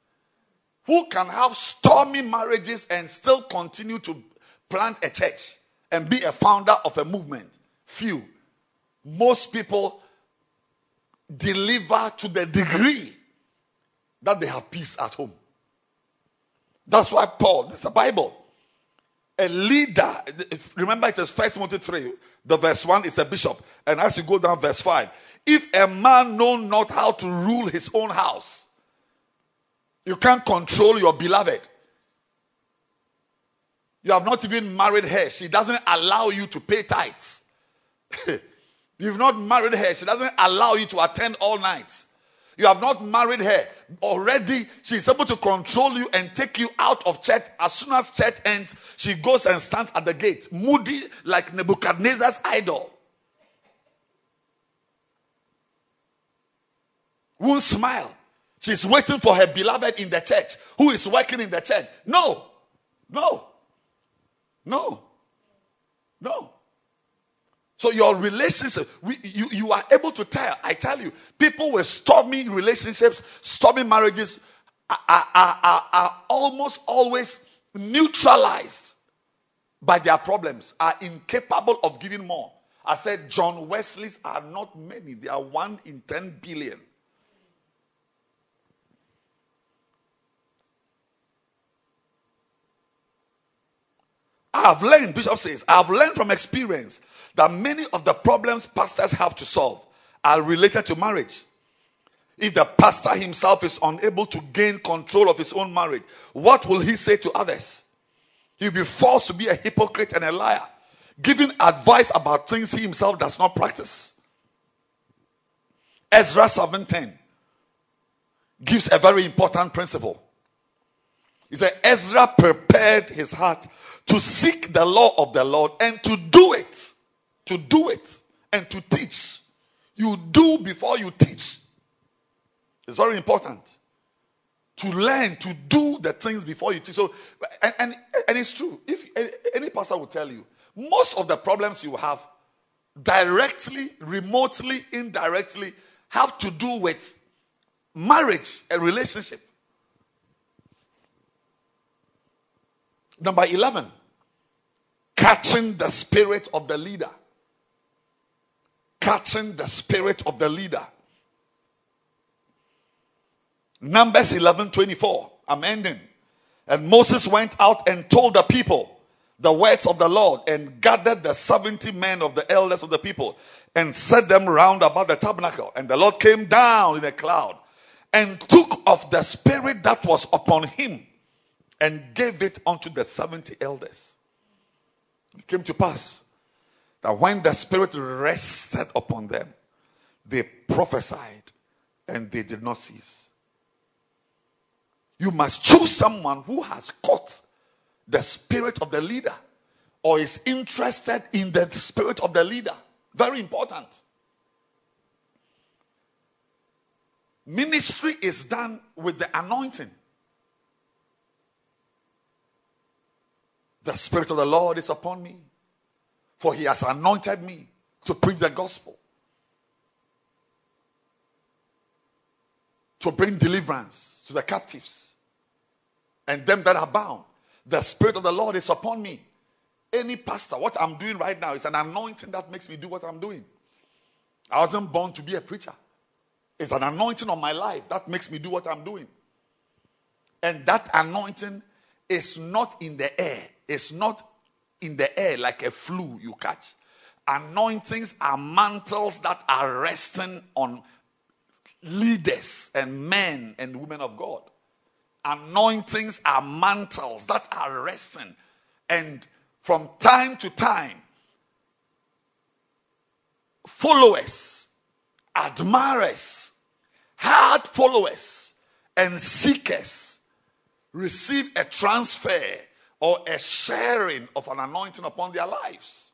who can have stormy marriages and still continue to plant a church and be a founder of a movement? Few. Most people deliver to the degree that they have peace at home. That's why Paul, this is the Bible. A leader, remember it is First Timothy 3, the verse 1 is a bishop. And as you go down, verse 5, if a man know not how to rule his own house, you can't control your beloved. You have not even married her. She doesn't allow you to pay tithes. You've not married her. She doesn't allow you to attend all nights. You have not married her. Already, she's able to control you and take you out of church. As soon as church ends, she goes and stands at the gate, moody like Nebuchadnezzar's idol. Won't smile. She's waiting for her beloved in the church who is working in the church. No, no, no, no. So your relationship, we, you, you are able to tell. I tell you, people with stormy relationships, stormy marriages are, are, are, are almost always neutralized by their problems, are incapable of giving more. I said John Wesley's are not many, they are one in 10 billion. I've learned, Bishop says, I've learned from experience that many of the problems pastors have to solve are related to marriage. If the pastor himself is unable to gain control of his own marriage, what will he say to others? He'll be forced to be a hypocrite and a liar, giving advice about things he himself does not practice. Ezra 7:10 gives a very important principle. He said, Ezra prepared his heart to seek the law of the Lord and to do it to do it and to teach. You do before you teach. It's very important to learn to do the things before you teach. So, and, and, and it's true. If any pastor will tell you, most of the problems you have directly, remotely, indirectly have to do with marriage, and relationship. Number 11, catching the spirit of the leader catching the spirit of the leader. Numbers 11 24. I'm ending. And Moses went out and told the people the words of the Lord and gathered the 70 men of the elders of the people and set them round about the tabernacle. And the Lord came down in a cloud and took of the spirit that was upon him and gave it unto the 70 elders. It came to pass that when the Spirit rested upon them, they prophesied and they did not cease. You must choose someone who has caught the spirit of the leader or is interested in the spirit of the leader. Very important. Ministry is done with the anointing. The Spirit of the Lord is upon me, for He has anointed me to preach the gospel, to bring deliverance to the captives and them that are bound. The Spirit of the Lord is upon me. Any pastor, what I'm doing right now is an anointing that makes me do what I'm doing. I wasn't born to be a preacher. It's an anointing on my life that makes me do what I'm doing. And that anointing is not in the air. It's not in the air like a flu you catch. Anointings are mantles that are resting on leaders and men and women of God. Anointings are mantles that are resting. And from time to time, followers, admirers, hard followers, and seekers receive a transfer or a sharing of an anointing upon their lives.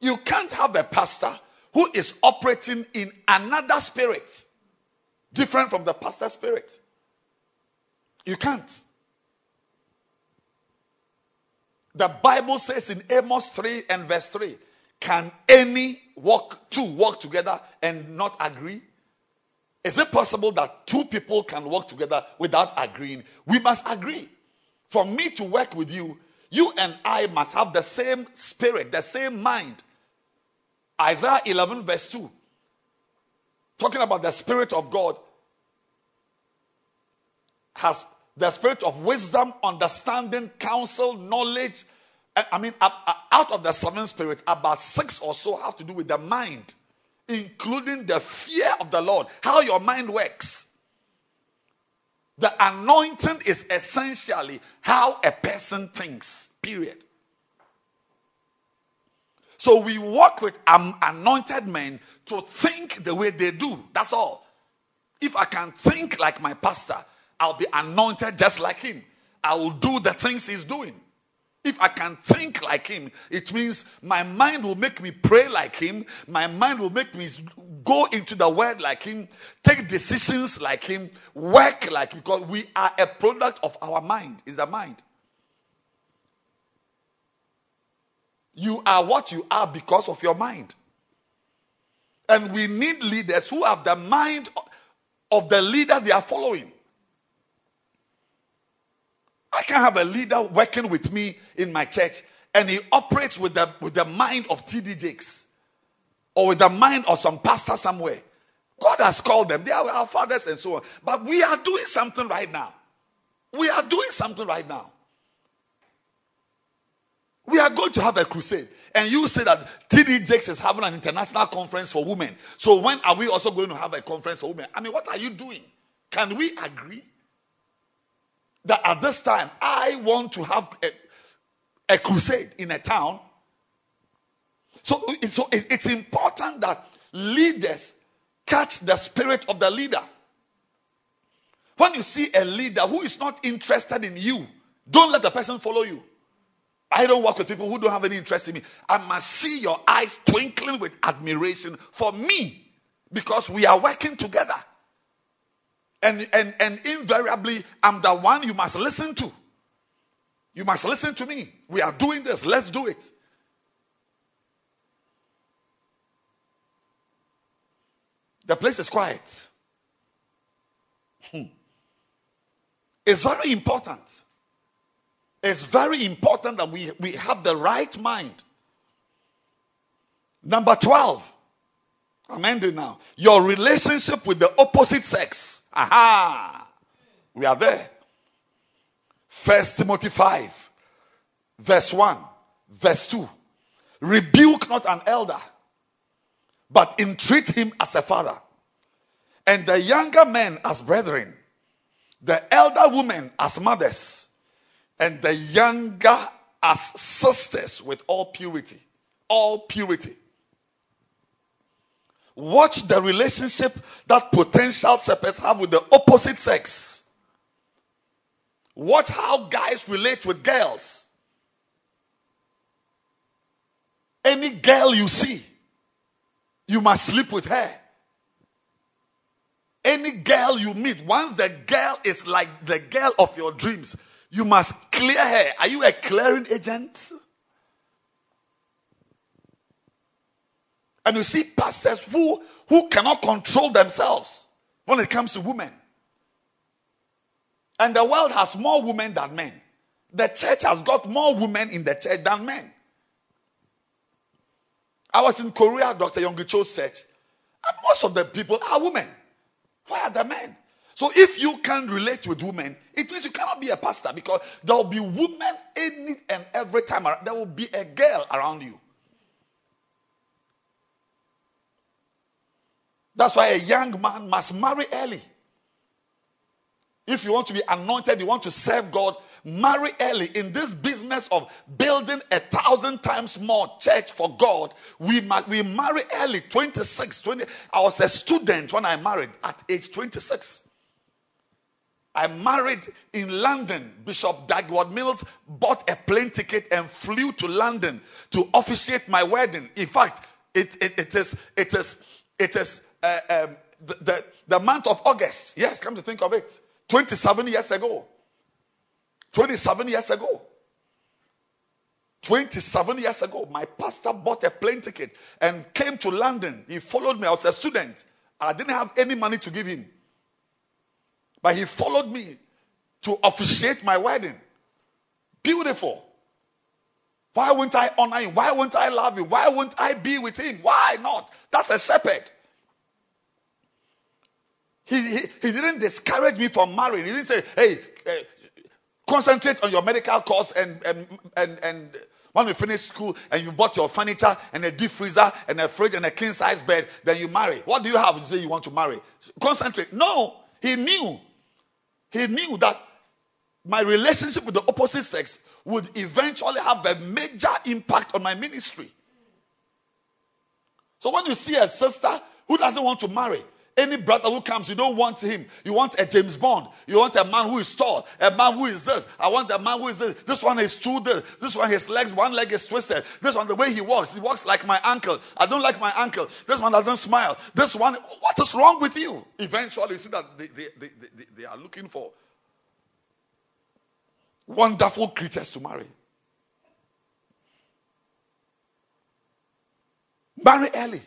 You can't have a pastor who is operating in another spirit different from the pastor spirit. You can't. The Bible says in Amos 3 and verse 3 Can any walk, two walk together and not agree? Is it possible that two people can work together without agreeing? We must agree. For me to work with you, you and I must have the same spirit, the same mind. Isaiah 11, verse 2, talking about the Spirit of God, has the spirit of wisdom, understanding, counsel, knowledge. I mean, out of the seven spirits, about six or so have to do with the mind, including the fear of the Lord, how your mind works. The anointing is essentially how a person thinks, period. So we work with um, anointed men to think the way they do. That's all. If I can think like my pastor, I'll be anointed just like him. I will do the things he's doing. If I can think like him, it means my mind will make me pray like him. My mind will make me go into the word like him, take decisions like him, work like him, because we are a product of our mind. Is a mind. You are what you are because of your mind. And we need leaders who have the mind of the leader they are following. I can't have a leader working with me in my church and he operates with the, with the mind of TD Jakes or with the mind of some pastor somewhere. God has called them. They are our fathers and so on. But we are doing something right now. We are doing something right now. We are going to have a crusade. And you say that TD Jakes is having an international conference for women. So when are we also going to have a conference for women? I mean, what are you doing? Can we agree? That at this time I want to have a, a crusade in a town. So, so it's important that leaders catch the spirit of the leader. When you see a leader who is not interested in you, don't let the person follow you. I don't work with people who don't have any interest in me. I must see your eyes twinkling with admiration for me because we are working together. And, and, and invariably, I'm the one you must listen to. You must listen to me. We are doing this. Let's do it. The place is quiet. Hmm. It's very important. It's very important that we, we have the right mind. Number 12. I'm ending now. Your relationship with the opposite sex. Aha! We are there. First Timothy 5, verse 1, verse 2. Rebuke not an elder, but entreat him as a father, and the younger men as brethren, the elder women as mothers, and the younger as sisters with all purity. All purity. Watch the relationship that potential shepherds have with the opposite sex. Watch how guys relate with girls. Any girl you see, you must sleep with her. Any girl you meet, once the girl is like the girl of your dreams, you must clear her. Are you a clearing agent? And you see pastors who, who cannot control themselves when it comes to women. And the world has more women than men. The church has got more women in the church than men. I was in Korea, Dr. Yonggi Cho's church, and most of the people are women. Why are the men? So if you can't relate with women, it means you cannot be a pastor because there will be women any and every time. There will be a girl around you. That's why a young man must marry early. If you want to be anointed, you want to serve God, marry early. In this business of building a thousand times more church for God, we, we marry early, 26, 20. I was a student when I married at age 26. I married in London. Bishop Dag Heward-Mills bought a plane ticket and flew to London to officiate my wedding. In fact, it, it, it is, it is, it is uh, um, the, the, the month of August. Yes, come to think of it 27 years ago. 27 years ago. 27 years ago, my pastor bought a plane ticket and came to London. He followed me. I was a student. I didn't have any money to give him. But he followed me to officiate my wedding. Beautiful. Why won't I honor him? Why won't I love him? Why won't I be with him? Why not? That's a shepherd. He, he, he didn't discourage me from marrying. He didn't say, hey, uh, concentrate on your medical course and, and, and, and when you finish school and you bought your furniture and a deep freezer and a fridge and a king size bed, then you marry. What do you have to say you want to marry? Concentrate. No, he knew. He knew that my relationship with the opposite sex would eventually have a major impact on my ministry. So when you see a sister who doesn't want to marry, any brother who comes, you don't want him. You want a James Bond. You want a man who is tall, a man who is this. I want a man who is this. This one is too this. This one, his legs, one leg is twisted. This one, the way he walks, he walks like my uncle. I don't like my uncle. This one doesn't smile. This one, what is wrong with you? Eventually, you see that they, they, they, they, they are looking for wonderful creatures to marry. Marry early.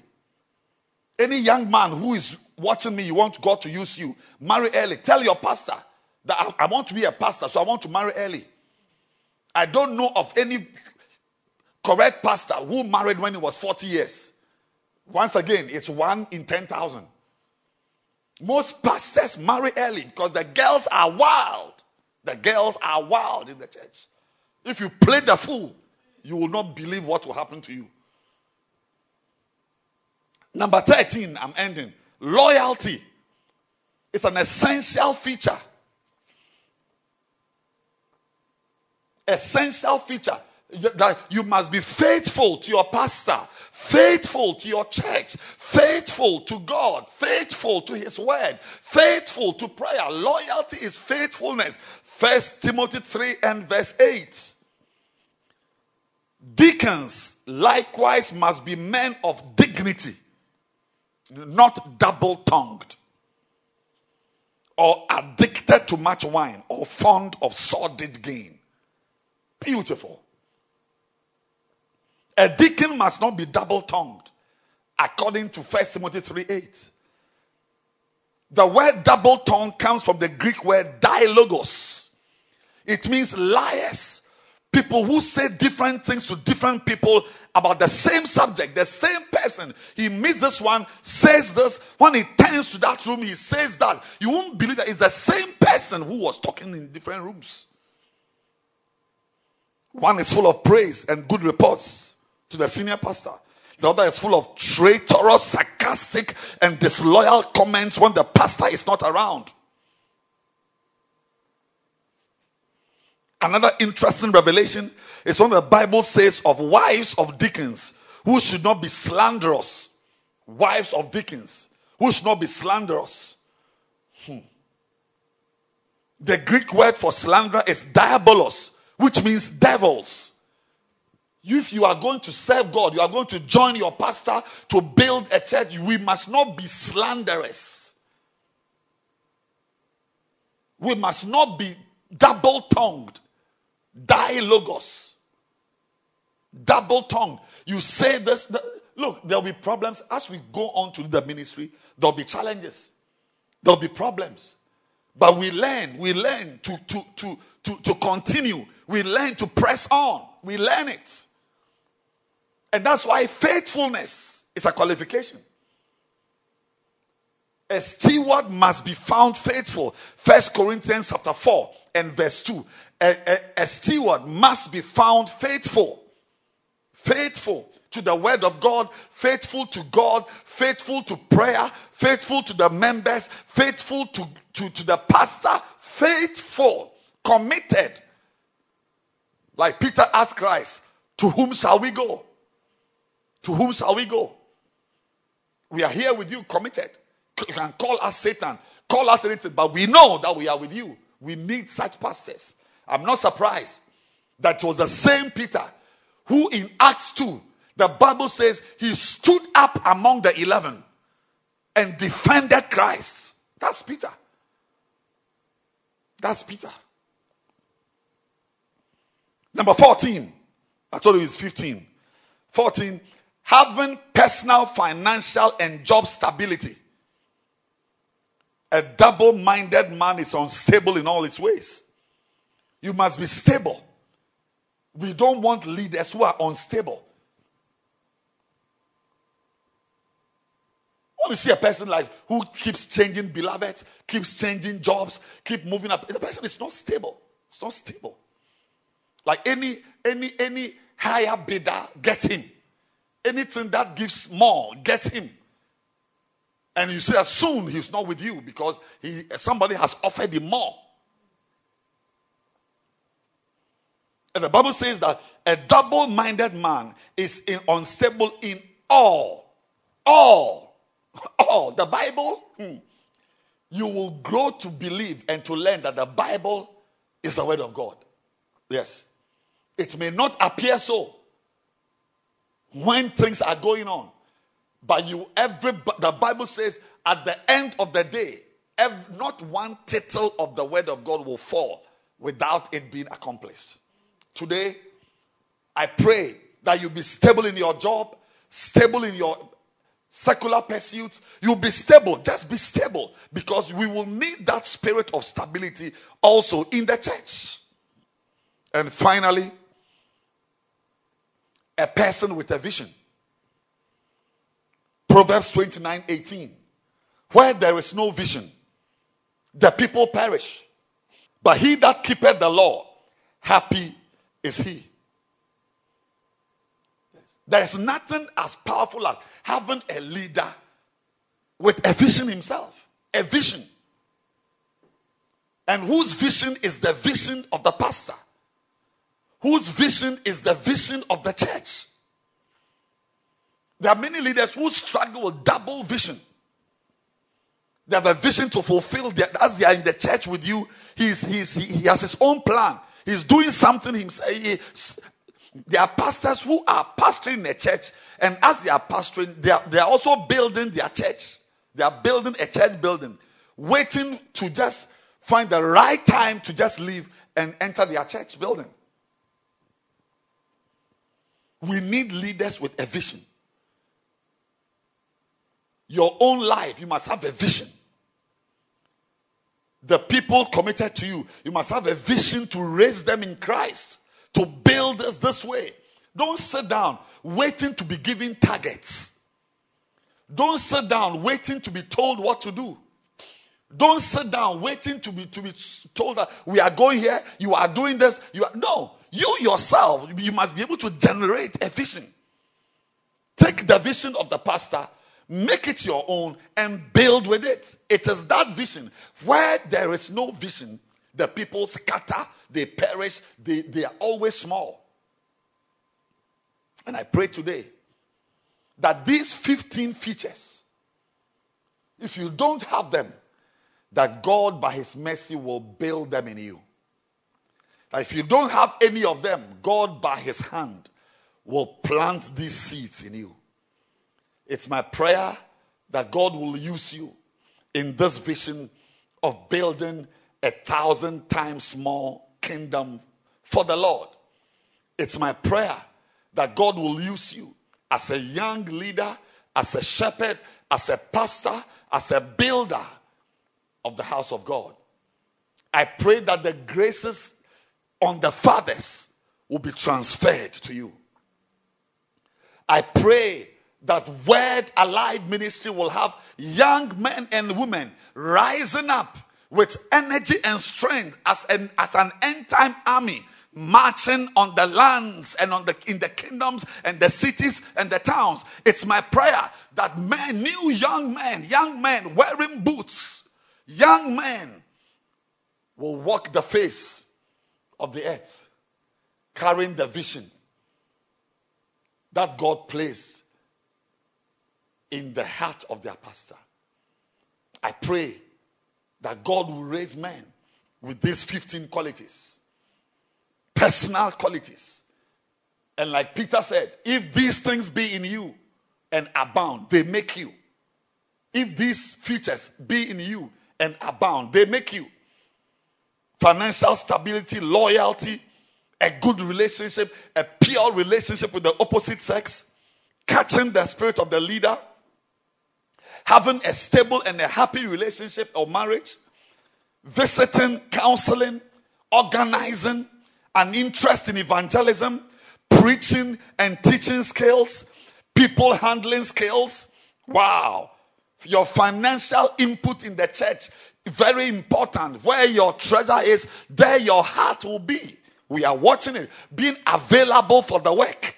Any young man who is watching me, you want God to use you, marry early. Tell your pastor that I, I want to be a pastor, so I want to marry early. I don't know of any correct pastor who married when he was 40 years. Once again, it's one in 10,000. Most pastors marry early because the girls are wild. The girls are wild in the church. If you play the fool, you will not believe what will happen to you. Number 13, I'm ending. Loyalty is an essential feature. Essential feature that you must be faithful to your pastor, faithful to your church, faithful to God, faithful to his word, faithful to prayer. Loyalty is faithfulness. First Timothy 3 and verse 8. Deacons likewise must be men of dignity not double tongued or addicted to much wine or fond of sordid gain. Beautiful. A deacon must not be double tongued, according to 1 Timothy 3 8. The word double tongued comes from the Greek word dialogos. It means liars, people who say different things to different people about the same subject, the same person. He meets this one, says this. When he turns to that room, he says that. You won't believe that it's the same person who was talking in different rooms. One is full of praise and good reports to the senior pastor. The other is full of traitorous, sarcastic, and disloyal comments when the pastor is not around. Another interesting revelation is when the Bible says of wives of deacons who should not be slanderous. Wives of deacons who should not be slanderous. Hmm. The Greek word for slander is diabolos, which means devils. If you are going to serve God, you are going to join your pastor to build a church, we must not be slanderous. We must not be double tongued. Dialogos. Double tongue. You say this, look, there'll be problems as we go on to the ministry. There'll be challenges. There'll be problems. But we learn, we learn to, to, to, to, to continue. We learn to press on. We learn it. And that's why faithfulness is a qualification. A steward must be found faithful. First Corinthians chapter 4 and verse 2. A, a, a steward must be found faithful. Faithful to the word of God, faithful to God, faithful to prayer, faithful to the members, faithful to, to, to the pastor, faithful, committed. Like Peter asked Christ, To whom shall we go? To whom shall we go? We are here with you, committed. You can call us Satan, call us anything, but we know that we are with you. We need such pastors. I'm not surprised that it was the same Peter who in Acts 2, the Bible says he stood up among the 11 and defended Christ. That's Peter. That's Peter. Number 14. I told you it's 15. 14. Having personal, financial, and job stability. A double minded man is unstable in all his ways. You must be stable. We don't want leaders who are unstable. When you see a person like who keeps changing beloved, keeps changing jobs, keep moving up, the person is not stable. It's not stable. Like any any any higher bidder, get him. Anything that gives more, get him. And you see, as soon he's not with you because he somebody has offered him more. And the Bible says that a double minded man is in, unstable in all. All. All. The Bible, hmm, you will grow to believe and to learn that the Bible is the Word of God. Yes. It may not appear so when things are going on, but you, every, the Bible says at the end of the day, every, not one tittle of the Word of God will fall without it being accomplished. Today, I pray that you be stable in your job, stable in your secular pursuits. You'll be stable. Just be stable because we will need that spirit of stability also in the church. And finally, a person with a vision. Proverbs 29 18. Where there is no vision, the people perish. But he that keepeth the law, happy is He. There is nothing as powerful as having a leader with a vision himself. A vision. And whose vision is the vision of the pastor? Whose vision is the vision of the church? There are many leaders who struggle with double vision. They have a vision to fulfill as they are in the church with you. He's, he's, he, he has his own plan. He's doing something himself. Eh, eh, there are pastors who are pastoring a church, and as they are pastoring, they are, they are also building their church. They are building a church building, waiting to just find the right time to just leave and enter their church building. We need leaders with a vision. Your own life, you must have a vision the people committed to you, you must have a vision to raise them in Christ, to build us this way. Don't sit down waiting to be given targets. Don't sit down waiting to be told what to do. Don't sit down waiting to be to be told that we are going here, you are doing this. You are no, you yourself, you must be able to generate a vision. Take the vision of the pastor make it your own and build with it. It is that vision. Where there is no vision, the people scatter, they perish, they, they are always small. And I pray today that these 15 features, if you don't have them, that God, by His mercy, will build them in you. That if you don't have any of them, God, by His hand, will plant these seeds in you. It's my prayer that God will use you in this vision of building a thousand times more kingdom for the Lord. It's my prayer that God will use you as a young leader, as a shepherd, as a pastor, as a builder of the house of God. I pray that the graces on the fathers will be transferred to you. I pray that Word Alive Ministry will have young men and women rising up with energy and strength as an, as an end time army marching on the lands and on the in the kingdoms and the cities and the towns. It's my prayer that men, new young men, young men wearing boots, young men will walk the face of the earth, carrying the vision that God placed in the heart of their pastor. I pray that God will raise men with these 15 qualities, personal qualities. And like Peter said, if these things be in you and abound, they make you. If these features be in you and abound, they make you. Financial stability, loyalty, a good relationship, a pure relationship with the opposite sex, catching the spirit of the leader having a stable and a happy relationship or marriage, visiting, counseling, organizing, an interest in evangelism, preaching and teaching skills, people handling skills. Wow. Your financial input in the church, very important. Where your treasure is, there your heart will be. We are watching it, being available for the work.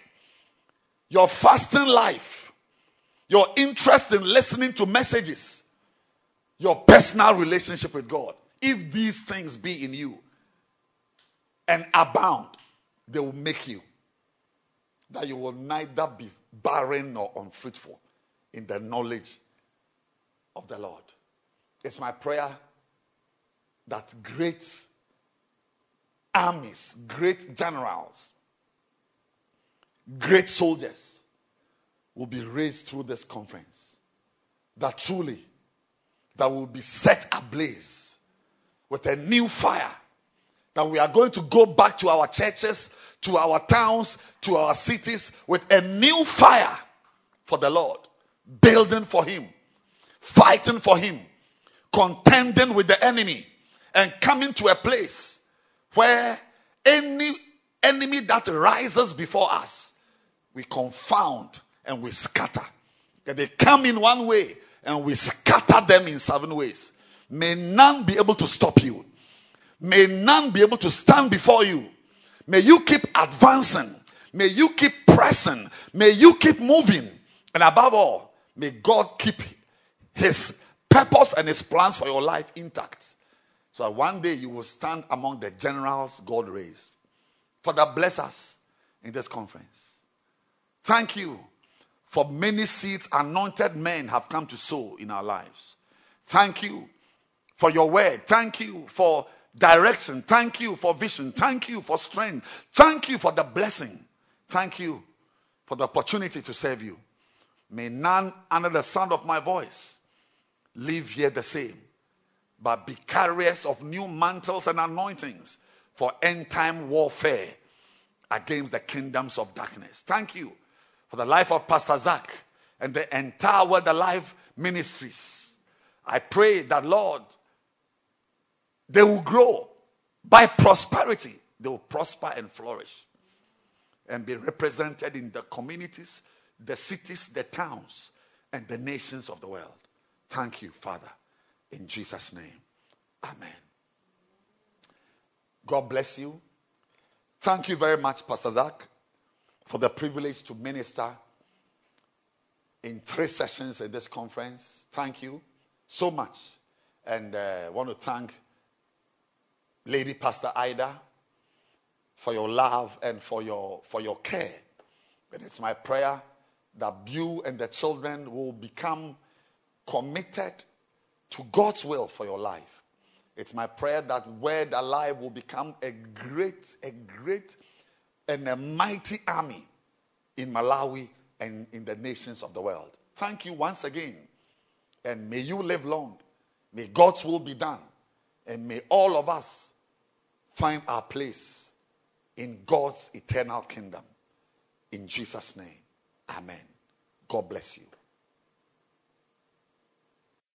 Your fasting life, your interest in listening to messages, your personal relationship with God, if these things be in you and abound, they will make you that you will neither be barren nor unfruitful in the knowledge of the Lord. It's my prayer that great armies, great generals, great soldiers will be raised through this conference. That truly, that will be set ablaze with a new fire. That we are going to go back to our churches, to our towns, to our cities with a new fire for the Lord, building for Him, fighting for Him, contending with the enemy, and coming to a place where any enemy that rises before us, we confound and we scatter. They come in one way and we scatter them in seven ways. May none be able to stop you. May none be able to stand before you. May you keep advancing. May you keep pressing. May you keep moving. And above all, may God keep his purpose and his plans for your life intact. So that one day you will stand among the generals God raised. Father, bless us in this conference. Thank you for many seeds anointed men have come to sow in our lives. Thank you for your word. Thank you for direction. Thank you for vision. Thank you for strength. Thank you for the blessing. Thank you for the opportunity to serve you. May none under the sound of my voice live here the same, but be carriers of new mantles and anointings for end time warfare against the kingdoms of darkness. Thank you for the life of Pastor Zach and the entire Word Alive ministries. I pray that, Lord, they will grow by prosperity. They will prosper and flourish and be represented in the communities, the cities, the towns, and the nations of the world. Thank you, Father. In Jesus' name. Amen. God bless you. Thank you very much, Pastor Zach for the privilege to minister in three sessions at this conference. Thank you so much. And I uh, want to thank Lady Pastor Ida for your love and for your, for your care. And it's my prayer that you and the children will become committed to God's will for your life. It's my prayer that Word Alive will become a great, a great and a mighty army in Malawi and in the nations of the world. Thank you once again. And may you live long. May God's will be done. And may all of us find our place in God's eternal kingdom. In Jesus' name. Amen. God bless you.